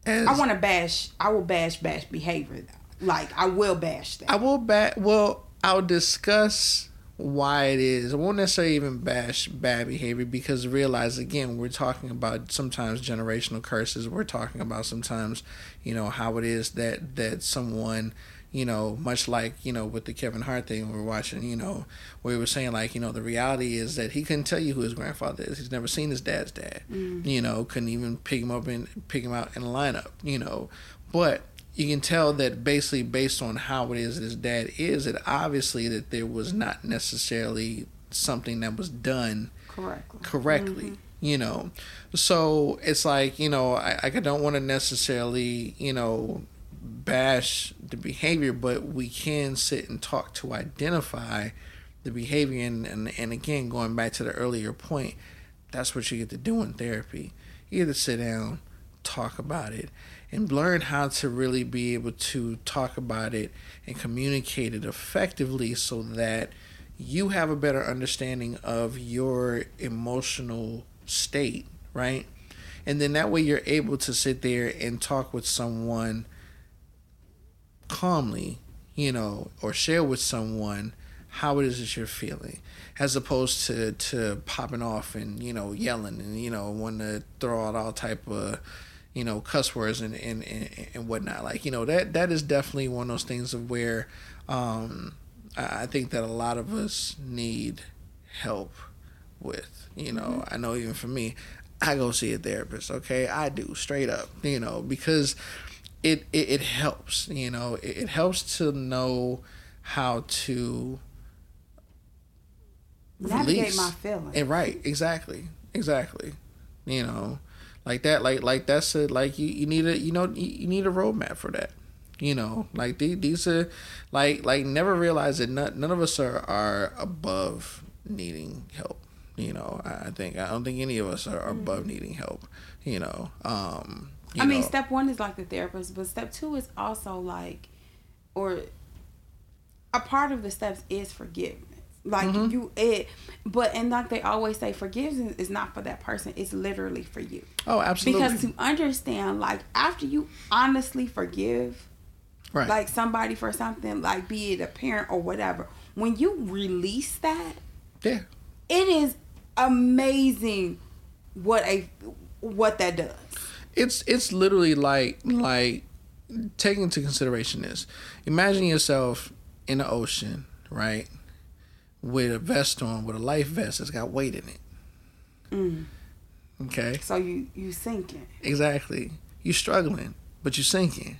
as I want to bash. I will bash bash behavior though. Like I will bash that. I will back. Well, I'll discuss why it is. I won't necessarily even bash bad behavior because realize again we're talking about sometimes generational curses. We're talking about sometimes you know how it is that that someone you know much like you know with the Kevin Hart thing we were watching you know where he was saying like you know the reality is that he couldn't tell you who his grandfather is. He's never seen his dad's dad. Mm. You know couldn't even pick him up and pick him out in a lineup. You know, but you can tell that basically based on how it is that his dad is, that obviously that there was not necessarily something that was done Correctly. correctly. Mm-hmm. You know, so it's like you know I, I don't want to necessarily you know bash the behavior, but we can sit and talk to identify the behavior. And, and, and again, going back to the earlier point, that's what you get to do in therapy. You get to sit down, talk about it, and learn how to really be able to talk about it and communicate it effectively so that you have a better understanding of your emotional state, right? And then that way you're able to sit there and talk with someone calmly, you know, or share with someone how it is that you're feeling, as opposed to to popping off and you know yelling and you know wanting to throw out all type of you know cuss words and and, and, and whatnot. Like you know that that is definitely one of those things of where um, I I think that a lot of us need help with. You know, I know even for me, I go see a therapist. Okay, I do straight up. You know, because it it, it helps. You know, it, it helps to know how to Navigate release. my feelings. And right, exactly, exactly. You know, like that, like like that's a like you, you need a you know you, you need a roadmap for that. You know, like these, these are like like never realize that none, none of us are are above needing help. You know, I think I don't think any of us are, are above Mm-hmm. needing help. You know, um, you I mean, step one is like the therapist, but step two is also like, or a part of the steps is forgiveness. Like Mhm. you, it, but and like they always say, forgiveness is not for that person; it's literally for you. oh, absolutely. Because to understand, like after you honestly forgive, right. like somebody for something, like be it a parent or whatever, when you release that, yeah. it is amazing what a what that does. It's it's literally like like taking into consideration this. Imagine yourself in the ocean right with a vest on with a life vest that's got weight in it. Mm. okay? So you you sinking. exactly. You struggling but you're sinking.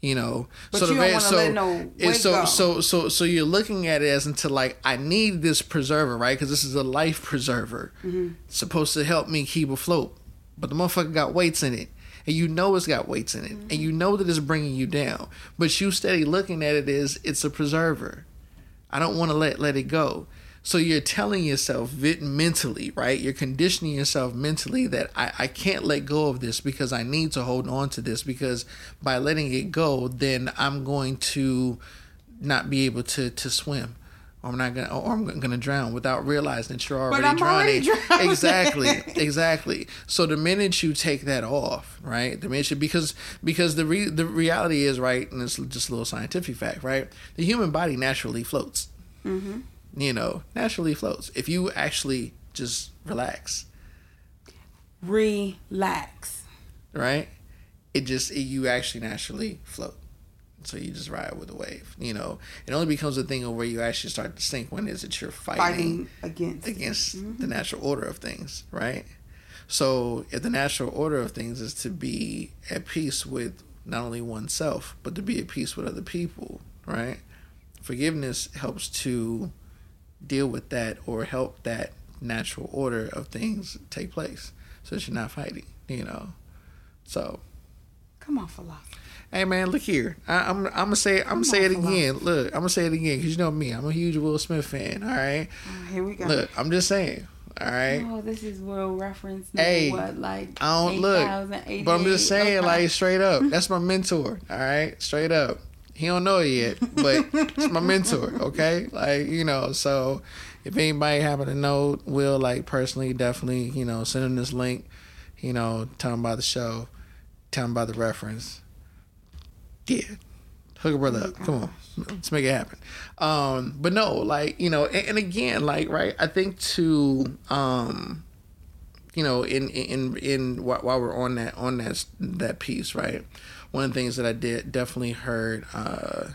You know? But you don't va- wanna let no weight so go. so so so you're looking at it as into like i need this preserver right? Because this is a life preserver. Mm-hmm. it's supposed to help me keep afloat but the motherfucker got weights in it. And you know it's got weights in it. And you know that it's bringing you down. But you steady looking at it as it's a preserver. I don't want to let let it go. So you're telling yourself mentally right? You're conditioning yourself mentally that I, I can't let go of this because i need to hold on to this because by letting it go then i'm going to not be able to to swim or I'm not gonna, or I'm gonna drown without realizing that you're already I'm already drowning. drowning. Exactly, exactly. So the minute you take that off, right? The minute you, because because the re, the reality is right, and it's just a little scientific fact, right? The human body naturally floats. Mm-hmm. You know, naturally floats if you actually just relax, Relax. right? It just it, you actually naturally float. So you just ride with the wave. You know, it only becomes a thing of where you actually start to sink when is it you're Fighting against. against mm-hmm. the natural order of things, right? So, if the natural order of things is to be at peace with not only oneself, but to be at peace with other people, right? Forgiveness helps to deal with that or help that natural order of things take place so that you're not fighting, you know? So, Come on, philosophy. Hey man, look here. I, I'm I'm gonna say I'm gonna say it again. Look, I'm gonna say it again because you know me. I'm a huge Will Smith fan. All right. Oh, here we go. Look, I'm just saying. All right. Oh, this is world reference. Hey, what, like I don't look, 8,088? but I'm just saying, Okay. like straight up. That's my mentor. All right, straight up. He don't know it yet, but it's my mentor. Okay, like you know. So if anybody happen to know Will, like personally, definitely, you know, send him this link. You know, tell him about the show. Tell him about the reference. Yeah, hook a brother up. Come on, let's make it happen. Um, but no, like you know, and, and again, like right, I think to um you know, in in in while we're on that on that that piece, right? One of the things that I did definitely heard uh,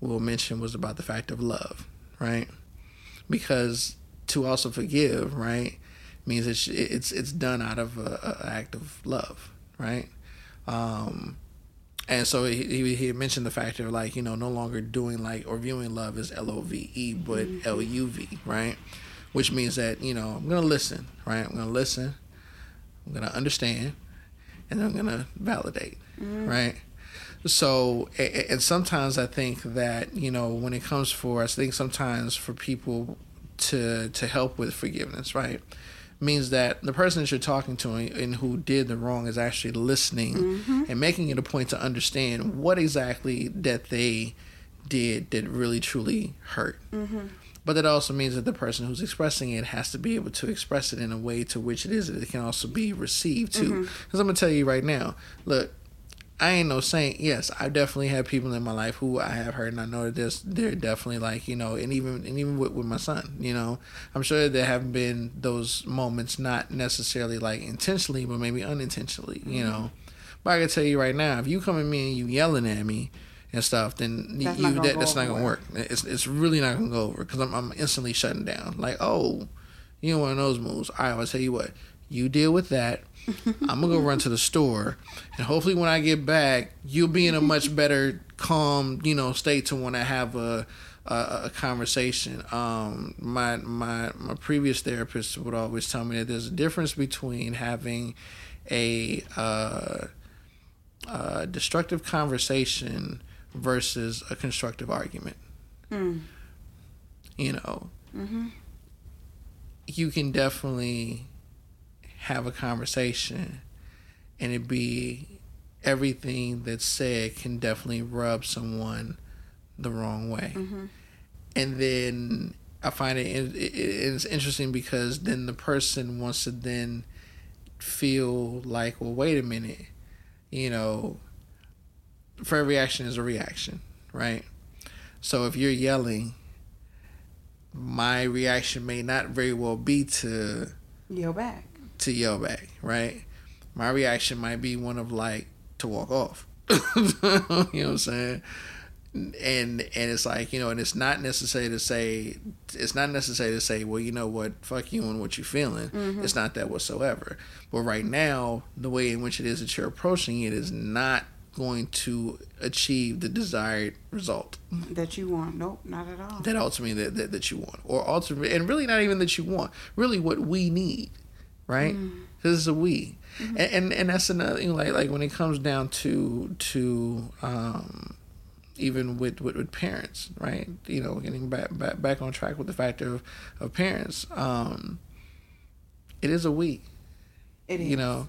Will mention was about the fact of love, right? Because to also forgive, right, means it's it's it's done out of a, a act of love, right? Um, and so he, he he mentioned the fact of like you know no longer doing like or viewing love as L O V E but mm-hmm. L U V, right? Which means that you know I'm gonna listen, right? I'm gonna listen, I'm gonna understand, and I'm gonna validate, mm-hmm. right? So and sometimes I think that you know when it comes for I think sometimes for people to to help with forgiveness, right? Means that the person that you're talking to and who did the wrong is actually listening mm-hmm. and making it a point to understand what exactly that they did that really truly hurt. Mm-hmm. But that also means that the person who's expressing it has to be able to express it in a way to which it is that it can also be received too. Mm-hmm. Because I'm gonna tell you right now, look, I ain't no saint. Yes, I definitely have people in my life who I have heard, and I know that there's they're definitely like you know, and even and even with, with my son, you know, I'm sure there have been those moments, not necessarily like intentionally, but maybe unintentionally, you mm-hmm. know. But I can tell you right now, if you come at me and you yelling at me and stuff, then That's you not gonna that, that's not gonna work. It's it's really not gonna go over because I'm I'm instantly shutting down. Like, oh, you know one of those moves. All right, I'll tell you what. You deal with that. I'm gonna go run to the store, and hopefully when I get back, you'll be in a much better, calm, you know, state to want to have a a, a conversation. Um, my my my previous therapist would always tell me that there's a difference between having a uh, uh, destructive conversation versus a constructive argument. Mm. You know, Mm-hmm. you can definitely have a conversation and it be everything that's said can definitely rub someone the wrong way. Mm-hmm. And then I find it, it, it's interesting because then the person wants to then feel like, well, wait a minute, you know, for every action is a reaction, right? So if you're yelling, my reaction may not very well be to yell back. To yell back, right? My reaction might be one of like to walk off. you know what I'm saying? And and it's like, you know, and it's not necessary to say it's not necessary to say, well, you know what, fuck you and what you're feeling. Mm-hmm. It's not that whatsoever. But right now, the way in which it is that you're approaching it is not going to achieve the desired result That you want? Nope, not at all. that ultimately that, that, that you want or ultimately and really not even that you want really what we need right? Because it's a we. And, and and that's another thing like like when it comes down to to um even with, with with parents right? You know getting back back, back on track with the factor of, of parents um it is a we It is. you know?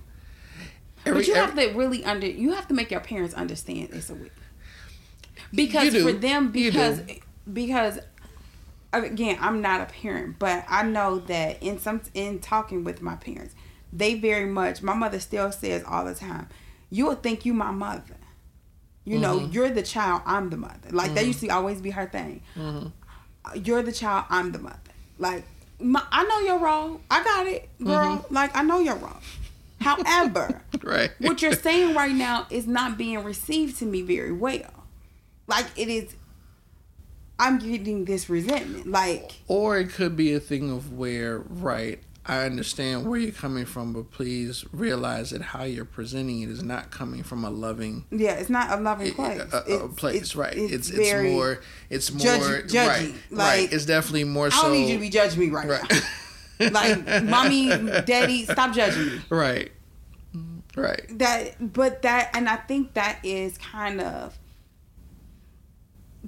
But you have to really under. You have to make your parents understand it's a week. Because for them, because because again, I'm not a parent, but I know that in some in talking with my parents, they very much. My mother still says all the time, you will think you my mother." You know, Mm-hmm. you're the child, I'm the mother. Like that used to always be her thing. Mm-hmm. You're the child, I'm the mother. Like my, I know you're wrong. I got it, girl. Mm-hmm. Like I know you're wrong. However, right what you're saying right now is not being received to me very well. Like it is I'm getting this resentment. Like Or it could be a thing of where, right, I understand where you're coming from, but please realize that how you're presenting it is not coming from a loving yeah, it's not a loving place. a, a- a It's- place, it's- right? It's it's, very- more it's more judgy- judgy. right, Like, right. It's definitely more I so don't need you to be judging me right, right, now. Like mommy, daddy, stop judging me. right, right. that but that and i think that is kind of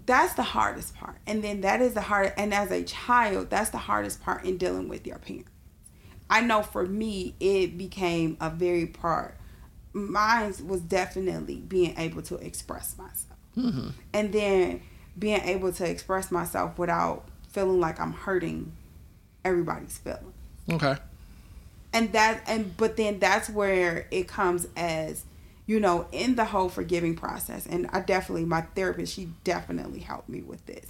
that's the hardest part. And then that is the hard and as a child that's the hardest part in dealing with your parents. I know for me it became a very part. Mine was definitely being able to express myself. Hmm and then being able to express myself without feeling like i'm hurting everybody's feelings. Okay. and that and but then that's where it comes as you know in the whole forgiving process and i definitely my therapist she definitely helped me with this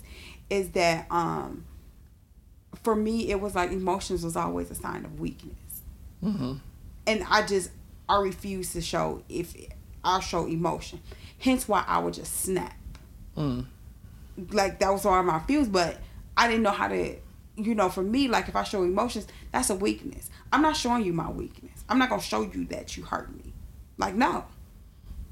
is that um for me it was like emotions was always a sign of weakness. Hmm and i just i refuse to show if i show emotion. Hence why i would just snap. Mm. like that was all my feels but i didn't know how to you know for me like if i show emotions that's a weakness. I'm not showing you my weakness. I'm not gonna show you that you hurt me. Like no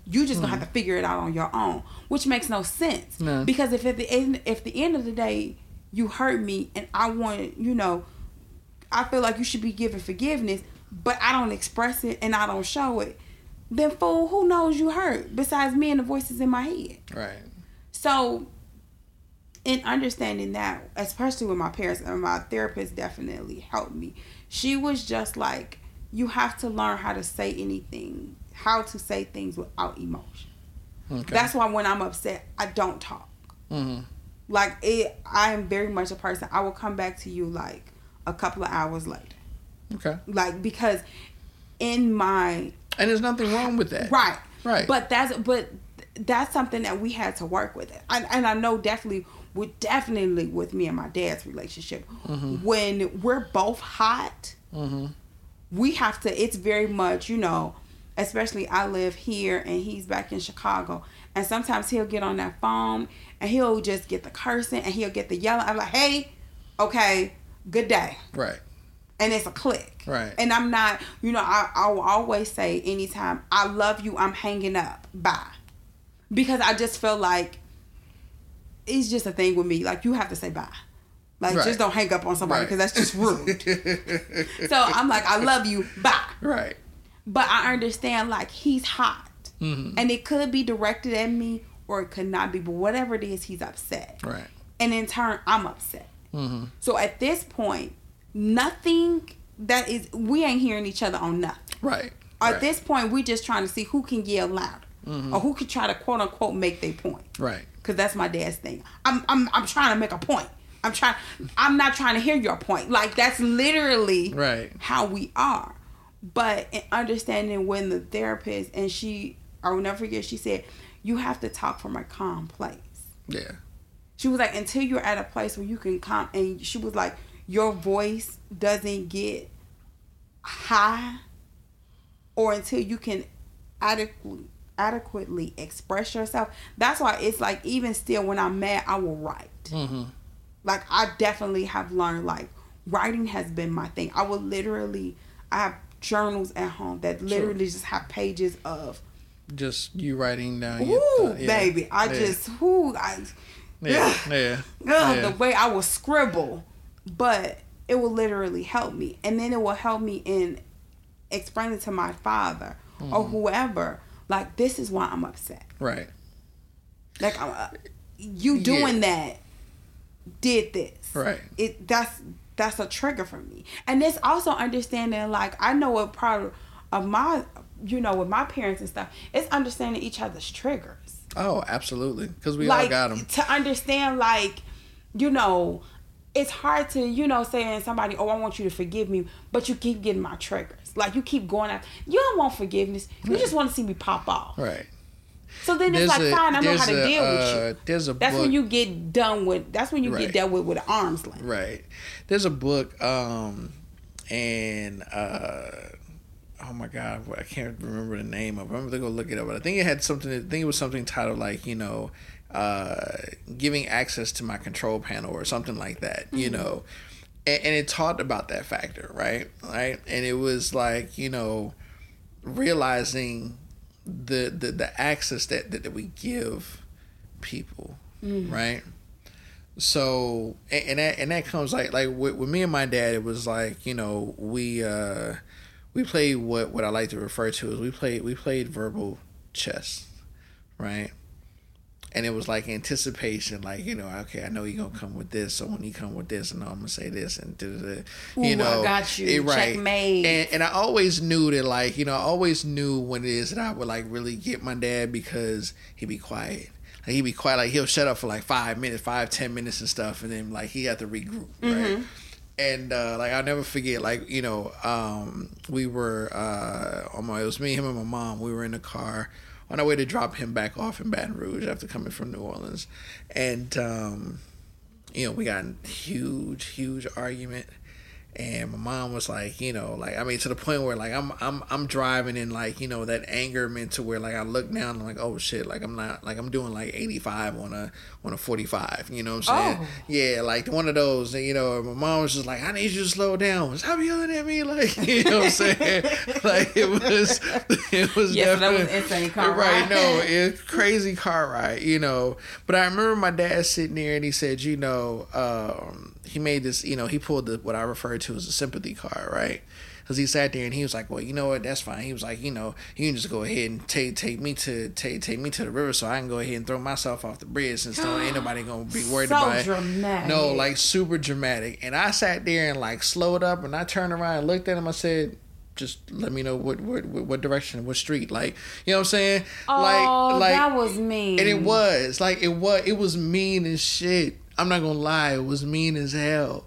you just gonna have mm. to figure it out on your own which makes no sense No. because if at the end if the end of the day you hurt me and i want you know i feel like you should be given forgiveness but i don't express it and i don't show it then fool who knows you hurt besides me and the voices in my head Right. so, in understanding that, especially with my parents and my therapist definitely helped me. She was just like, you have to learn how to say anything, how to say things without emotion. Okay. That's why when I'm upset, I don't talk. hmm Like it, I am very much a person. I will come back to you like a couple of hours later, Okay. like because in my And there's nothing wrong with that. Right. Right. But that's but that's something that we had to work with. And, and I know definitely with definitely with me and my dad's relationship when we're both hot hmm we have to it's very much you know especially i live here and he's back in chicago and sometimes he'll get on that phone and he'll just get the cursing and he'll get the yelling i'm like hey okay good day Right. and it's a click. Right. And I'm not, you know, I, I will always say anytime I love you, I'm hanging up. Bye. Because I just feel like it's just a thing with me. Like you have to say bye. Like Right. just don't hang up on somebody Right. because that's just rude. so I'm like, I love you. Bye. right. But I understand like he's hot. Mm-hmm. And it could be directed at me or it could not be, but whatever it is, he's upset. Right. And in turn, I'm upset. Mm-hmm. So at this point, nothing that is, we ain't hearing each other on nothing. Right. At right. this point, we just trying to see who can yell louder Mm-hmm. or who can try to quote unquote make their point. Right. Cause that's my dad's thing. I'm I'm I'm trying to make a point. I'm trying. I'm not trying to hear your point. Like that's literally Right. how we are. But in understanding when the therapist and she, I will never forget, she said, "You have to talk from a calm place." Yeah. She was like, "Until you're at a place where you can calm," and she was like, "Your voice doesn't get high, or until you can adequately." adequately express yourself that's why it's like even still when i'm mad i will write Mm-hmm. like I definitely have learned like writing has been my thing. I will literally I have journals at home that literally just have pages of Just you writing down. your ooh thought- yeah. baby. I Yeah. just ooh I Yeah. Yeah. ugh, yeah. the way I will scribble. But it will literally help me. And then it will help me in explaining to my father or Mm-hmm. whoever, like this is why I'm upset. Right. Like I'm, uh, you doing that did this. Right. It that's that's a trigger for me. And it's also understanding like I know a part of my you know with my parents and stuff, it's understanding each other's triggers. Oh, absolutely. Because we all got them. to understand like you know it's hard to you know saying somebody oh i want you to forgive me but you keep getting my triggers like you keep going out you don't want forgiveness you just want to see me pop off Right. So then it's like a- fine i know how to a, deal with uh, you There's a that's book. when you get done with that's when you Right. get dealt with with arm's length Right. There's a book, um, and uh, oh my god, I can't remember the name of. it. I'm gonna go look it up. But I think it had something. I think it was something titled like you know, uh, giving access to my control panel or something like that. You know, and, and it talked about that factor, right? Right, and it was like you know, realizing the the the access that that, that we give people, right? so and, and that and that comes like like with, with me and my dad it was like you know we uh we played what what i like to refer to as we played we played verbal chess right and it was like anticipation like you know okay i know you're gonna come with this so when you come with this and i'm gonna say this and da, da, da, you Ooh, know I got you. it- right Checkmate. and, and i always knew that like you know i always knew when it is that i would like really get my dad because he'd be quiet like he'd be quiet like he'll shut up for like five minutes five ten minutes and stuff and then like he had to regroup right and uh, like I'll never forget, like you know, um, we were uh, on my it was me, him, and my mom. We were in the car on our way to drop him back off in Baton Rouge after coming from New Orleans, and um, you know we got a huge, huge argument. And my mom was like, you know, like I mean, to the point where like I'm I'm I'm driving and like you know that anger meant to where like I look down and I'm like, oh shit, like I'm not like I'm doing like 85 on a on a 45. You know what I'm saying? Oh. Yeah, like one of those. You know, my mom was just like, I need you to slow down. Stop yelling at me, like you know what I'm saying? like it was, it was Yes, that was insane car right. ride. No, it's crazy car ride. You know, but I remember my dad sitting there and he said, you know, um, he made this. You know, he pulled the what I refer to as a sympathy card, right? Because he sat there and he was like, "Well, you know what? That's fine." He was like, "You know, you can just go ahead and take take me to take take me to the river, so I can go ahead and throw myself off the bridge, since no ain't nobody gonna be worried So about it." No, like super dramatic. And I sat there and like slowed up, and I turned around and looked at him. I said, "Just let me know what what what, what direction, what street, like you know what I'm saying?" oh like like that was mean and it was like it was it was mean as shit. I'm not gonna lie, it was mean as hell.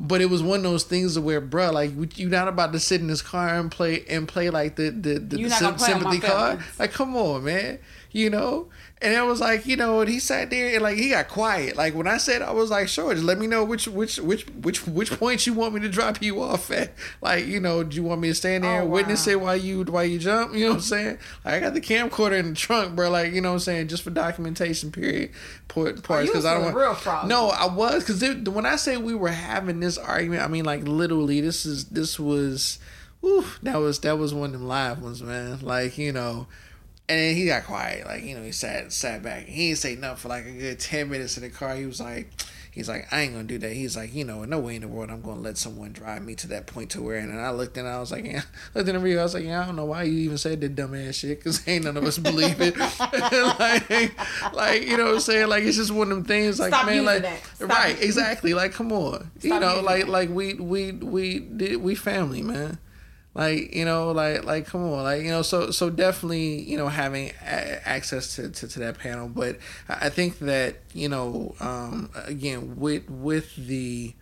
But it was one of those things where, bruh, like you're not about to sit in this car and play and play like the the, the, the not gonna play on my sympathy card. Like, come on, man, you know. And it was like, you know, and he sat there and like he got quiet. Like when I said, I was like, sure, just let me know which which which which which points you want me to drop you off at. Like, you know, do you want me to stand there Oh, and witness wow. it while you while you jump? You know what I'm saying? Like, I got the camcorder in the trunk, bro. Like, you know what I'm saying, just for documentation. Period. Part oh, parts Oh, because I don't want real froggy. No, I was because when I say we were having this argument, I mean like literally. This is this was, whew, that was that was one of them live ones, man. Like you know. And then he got quiet, like you know, he sat sat back. He didn't say nothing for like a good ten minutes in the car. He was like, He's like, I ain't gonna do that. He's like, you know, no way in the world I'm gonna let someone drive me to that point to where. And I looked and I was like, yeah. Looked in the review, I was like, yeah, I don't know why you even said that dumbass shit, cause ain't none of us believe it. like, like you know what I'm saying? Like it's just one of them things. Like Stop man, like. Right, exactly. Like come on, Stop you know, like that. like we we we did we family, man like you know like like come on. Like you know so so definitely you know having a- access to, to, to that panel. But i think that you know um again with with the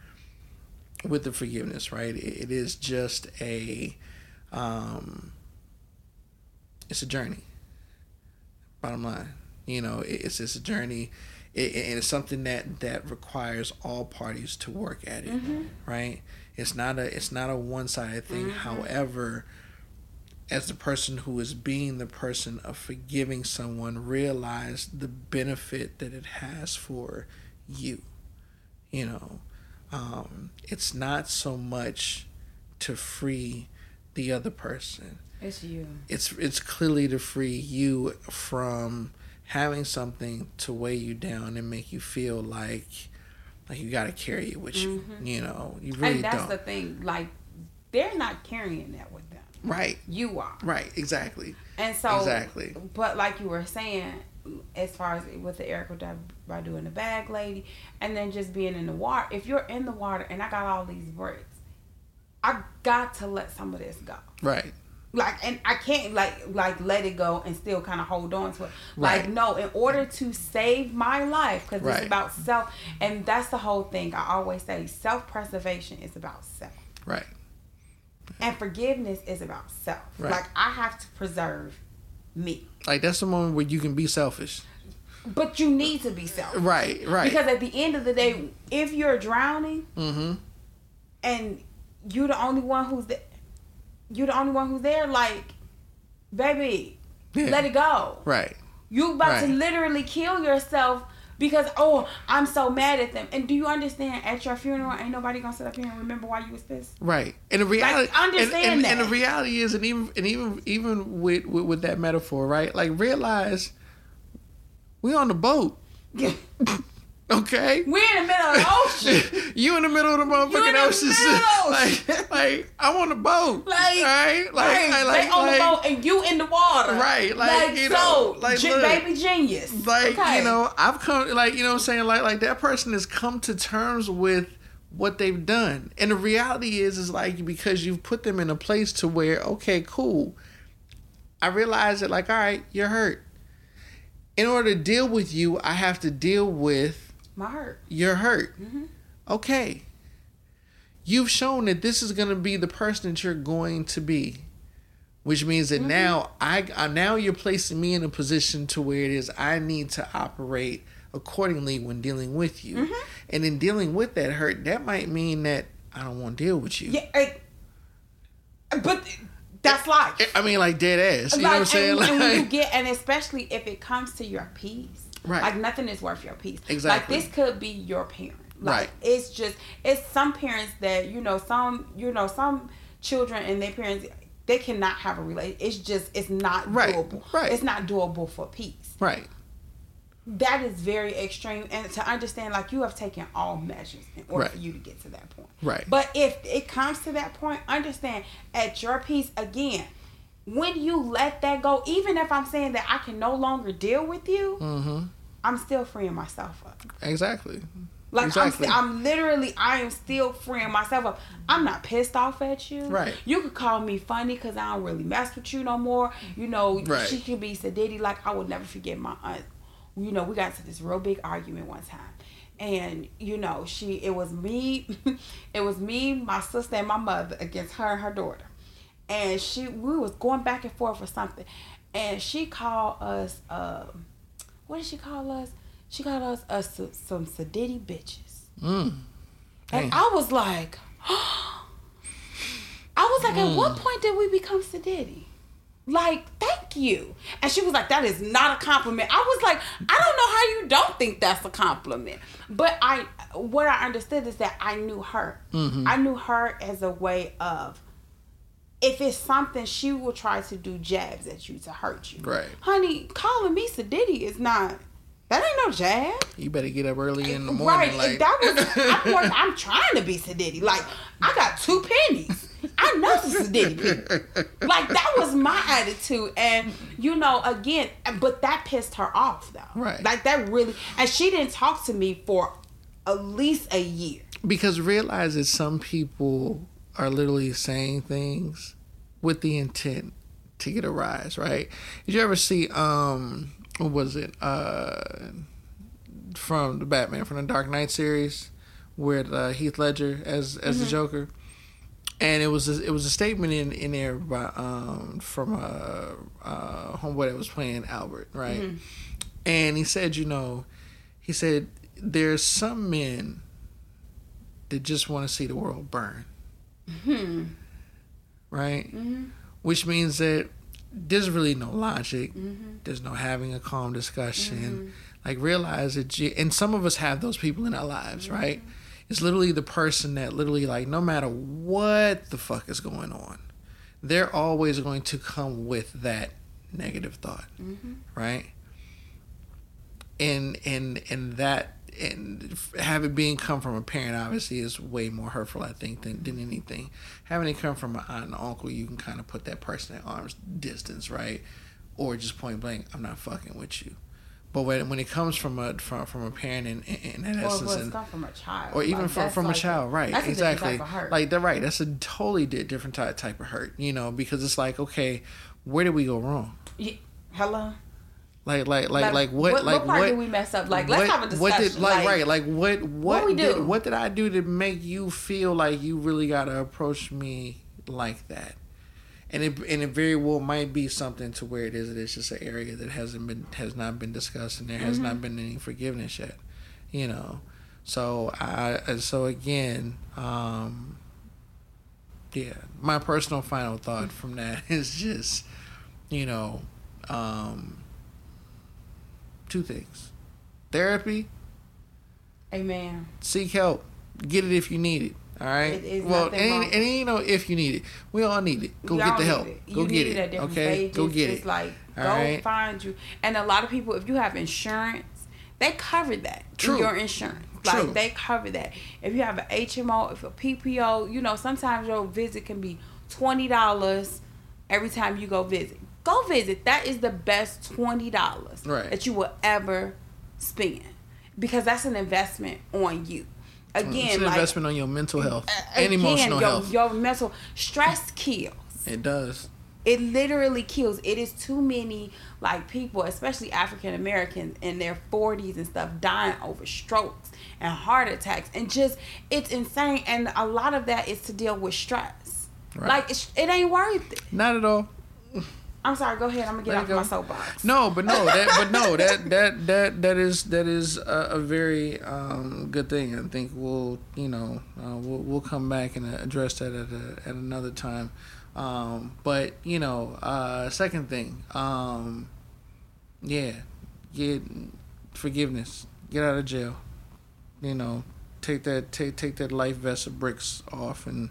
with the forgiveness right it, it is just a um it's a journey. Bottom line you know it, it's it's a journey. It, and it's something that that requires all parties to work at it right it's not a it's not a one-sided thing. However as the person who is being the person of forgiving someone realize the benefit that it has for you you know? Um, it's not so much to free the other person. It's you. it's it's clearly to free you from having something to weigh you down and make you feel like like you got to carry it with you mm-hmm. you know you really and that's don't the thing. Like, they're not carrying that with them. right You are. right exactly And so, Exactly. But like you were saying, as far as with the Erykah Badu and the bag lady, and then just being in the water. If you're in the water and I got all these bricks, I got to let some of this go. right Like, and I can't like like let it go and still kind of hold on to it. Like, no, in order to save my life, because Right. it's about self, and that's the whole thing. I always say, self preservation is about self right and forgiveness is about self. Right. Like I have to preserve me. like that's the moment where you can be selfish But you need to be self. right right Because at the end of the day, if you're drowning mm-hmm and you're the only one who's there, you're the only one who's there, like, baby, Yeah. let it go. right You about to literally kill yourself because oh, I'm so mad at them. And do you understand at your funeral ain't nobody gonna sit up here and remember why you was pissed? Right, and the reality, and, understand and, and the reality is, and even and even even with, with with that metaphor, right? Like realize we on the boat, okay? We're in the middle of the ocean. you in the middle of the motherfucking the ocean, of ocean. like like I'm on the boat, Like, right? Like right, like like, they on like, the boat and you in the water. Right, like, you know, so, like, look. baby genius. like Okay. you know i've come like you know what i'm saying like like that person has come to terms with what they've done and the reality is is like because you've put them in a place to where okay cool i realize that like all right you're hurt in order to deal with you i have to deal with my hurt. You're hurt okay you've shown that this is going to be the person that you're going to be which means that now I, I now you're placing me in a position to where it is I need to operate accordingly when dealing with you, and in dealing with that hurt, that might mean that I don't want to deal with you. Yeah, eh, but that's life. I mean, like dead ass. You know what I'm saying? And, and when you get, and especially if it comes to your peace, Right. Like nothing is worth your peace. Exactly. Like this could be your parent. Like Right. it's just it's some parents that you know some you know some children and their parents they cannot have a relation. It's just it's not Right. doable. Right. It's not doable for peace. right, That is very extreme, and to understand like you have taken all measures in order Right. for you to get to that point. Right. But if it comes to that point, understand at your peace again. When you let that go, even if I'm saying that I can no longer deal with you, mm-hmm, I'm still freeing myself up. exactly. Like exactly. I'm, I'm literally, I am still freeing myself up. I'm not pissed off at you. Right. You could call me funny because I don't really mess with you no more. You know, Right. she could be sedity. Like I will never forget my aunt. You know, we got to this real big argument one time, and you know, she it was me, it was me, my sister, and my mother against her and her daughter, and she we was going back and forth for something, and she called us. Um, what did she call us? She called us uh, some, some sedity bitches. Mm. And I was like, I was like, at Mm. what point did we become sedity? Like, thank you. And she was like, that is not a compliment. I was like, I don't know how you don't think that's a compliment. But I, what I understood is that I knew her. Mm-hmm. I knew her as a way of, if it's something, she will try to do jabs at you to hurt you. Right. Honey, calling me sedity is not That ain't no jab. You better get up early in the morning. Right. Like that was I'm, working, I'm trying to be Sadiddy. Like, I got two pennies. I know some Sadiddy people. Like that was my attitude. And you know, again, but that pissed her off though. Right. Like that really and she didn't talk to me for at least a year. because realize that some people are literally saying things with the intent to get a rise, right? Did you ever see um what was it? Uh from the Batman from the Dark Knight series with uh, Heath Ledger as as the Joker. And it was a, it was a statement in, in there by um from a uh, homeboy that was playing Albert, right? And he said, you know, he said there's some men that just want to see the world burn. Right? Mm-hmm. Which means that there's really no logic. Mm-hmm. There's no having a calm discussion. Mm-hmm. Like, realize that, you, and some of us have those people in our lives, right? It's literally the person that literally, like, no matter what the fuck is going on, they're always going to come with that negative thought, right? and and and that and have it being come from a parent obviously is way more hurtful I think than, than anything. Having it come from an aunt and uncle, you can kind of put that person at arm's distance, right? Or just point blank, I'm not fucking with you. But when when it comes from a from from a parent in, in, in Or essence, was and, from a child. or even Like, from from like a child, right? that's a different exactly. type of hurt. Like the right, that's a totally different type type of hurt, you know, because it's like, okay, where did we go wrong? Yeah. Hello. Like like like like what what, like what part what did we mess up? Like let's what, have a discussion. What did like, right? Like what what we did what did I do to make you feel like you really gotta approach me like that? And it and it very well might be something to where it is. It's just an area that hasn't been has not been discussed, and there has Mm-hmm. not been any forgiveness yet. You know, so I so again, um, yeah. My personal final thought from that is just, you know, um, two things: therapy Amen. seek help. Get it if you need it. All right. It is well, and, and you know if you need it, we all need it. Go We get the help. it. Go you get need it. at different Okay. stages. Go get it's it. like All go right. find you. And a lot of people, if you have insurance, they cover that True. in your insurance. True. Like they cover that. If you have an HMO, if a PPO, you know sometimes your visit can be twenty dollars every time you go visit. Go visit. That is the best twenty dollars Right. that you will ever spend because that's an investment on you. Again, it's an like investment on your mental health and again, emotional your, health. Your mental stress kills. it does. It literally kills. It is too many like people, especially African Americans in their forties and stuff, dying over strokes and heart attacks, and just it's insane. And a lot of that is to deal with stress. Right. Like it's, it ain't worth it. Not at all. I'm sorry. Go ahead. I'm gonna get Let off go. my soapbox. No, but no, that but no, that that that that is that is a, a very um, good thing. I think we'll you know uh, we'll we'll come back and address that at a, at another time. Um, but you know, uh, second thing, um, yeah, get forgiveness, get out of jail. You know, take that take take that life vest of bricks off and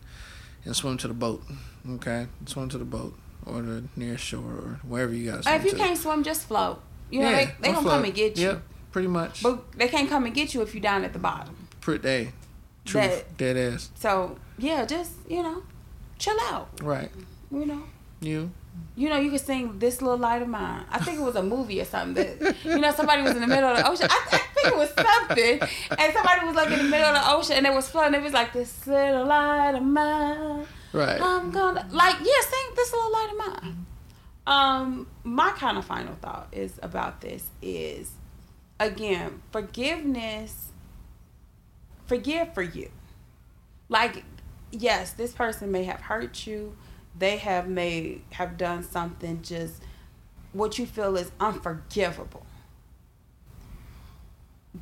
and swim to the boat. Okay, swim to the boat or the near shore or wherever you got. If you can't swim, just float. You know they they or gonna come and get you, Yep, pretty much. but they can't come and get you if you're down at the bottom. Pretty truth, That- dead ass. So yeah, just you know, chill out. Right, You know. you. You know, you could sing "This Little Light of Mine." I think it was a movie or something. That you know, somebody was in the middle of the ocean. I, I think it was something, and somebody was like in the middle of the ocean, and it was floating. It was like this little light of mine. Right. I'm gonna like yeah, sing "This a Little Light of Mine." Um, my kind of final thought is about this is again forgiveness. Forgive for you. Like, yes, this person may have hurt you they have made have done something just what you feel is unforgivable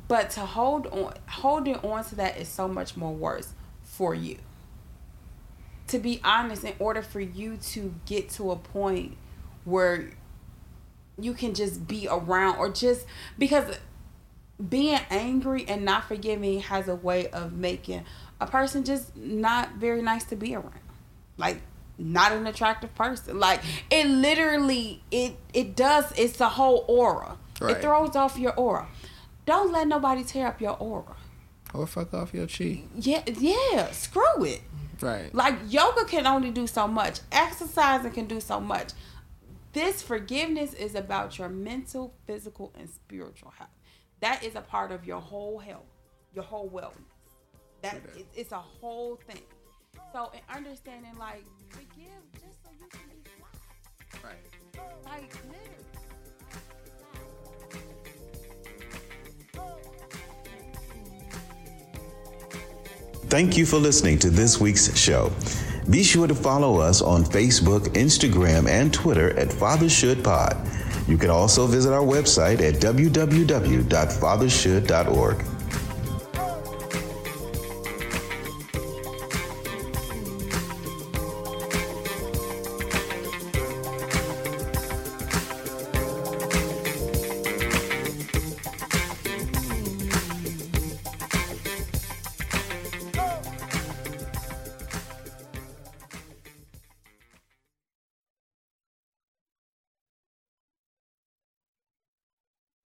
but to hold on holding on to that is so much more worse for you to be honest in order for you to get to a point where you can just be around or just because being angry and not forgiving has a way of making a person just not very nice to be around like not an attractive person like it literally it it does it's a whole aura Right. It throws off your aura. Don't let nobody tear up your aura. Or fuck off your cheek. Yeah, yeah. Screw it. Right. Like yoga can only do so much. Exercising can do so much. This forgiveness is about your mental, physical, and spiritual health. That is a part of your whole health, your whole wellness. That Okay. it- it's a whole thing. So, in understanding, like forgive just so you can be fly. Right. Like literally. Thank you for listening to this week's show. Be sure to follow us on Facebook, Instagram, and Twitter at Father Should Pod. You can also visit our website at www.fathershould.org.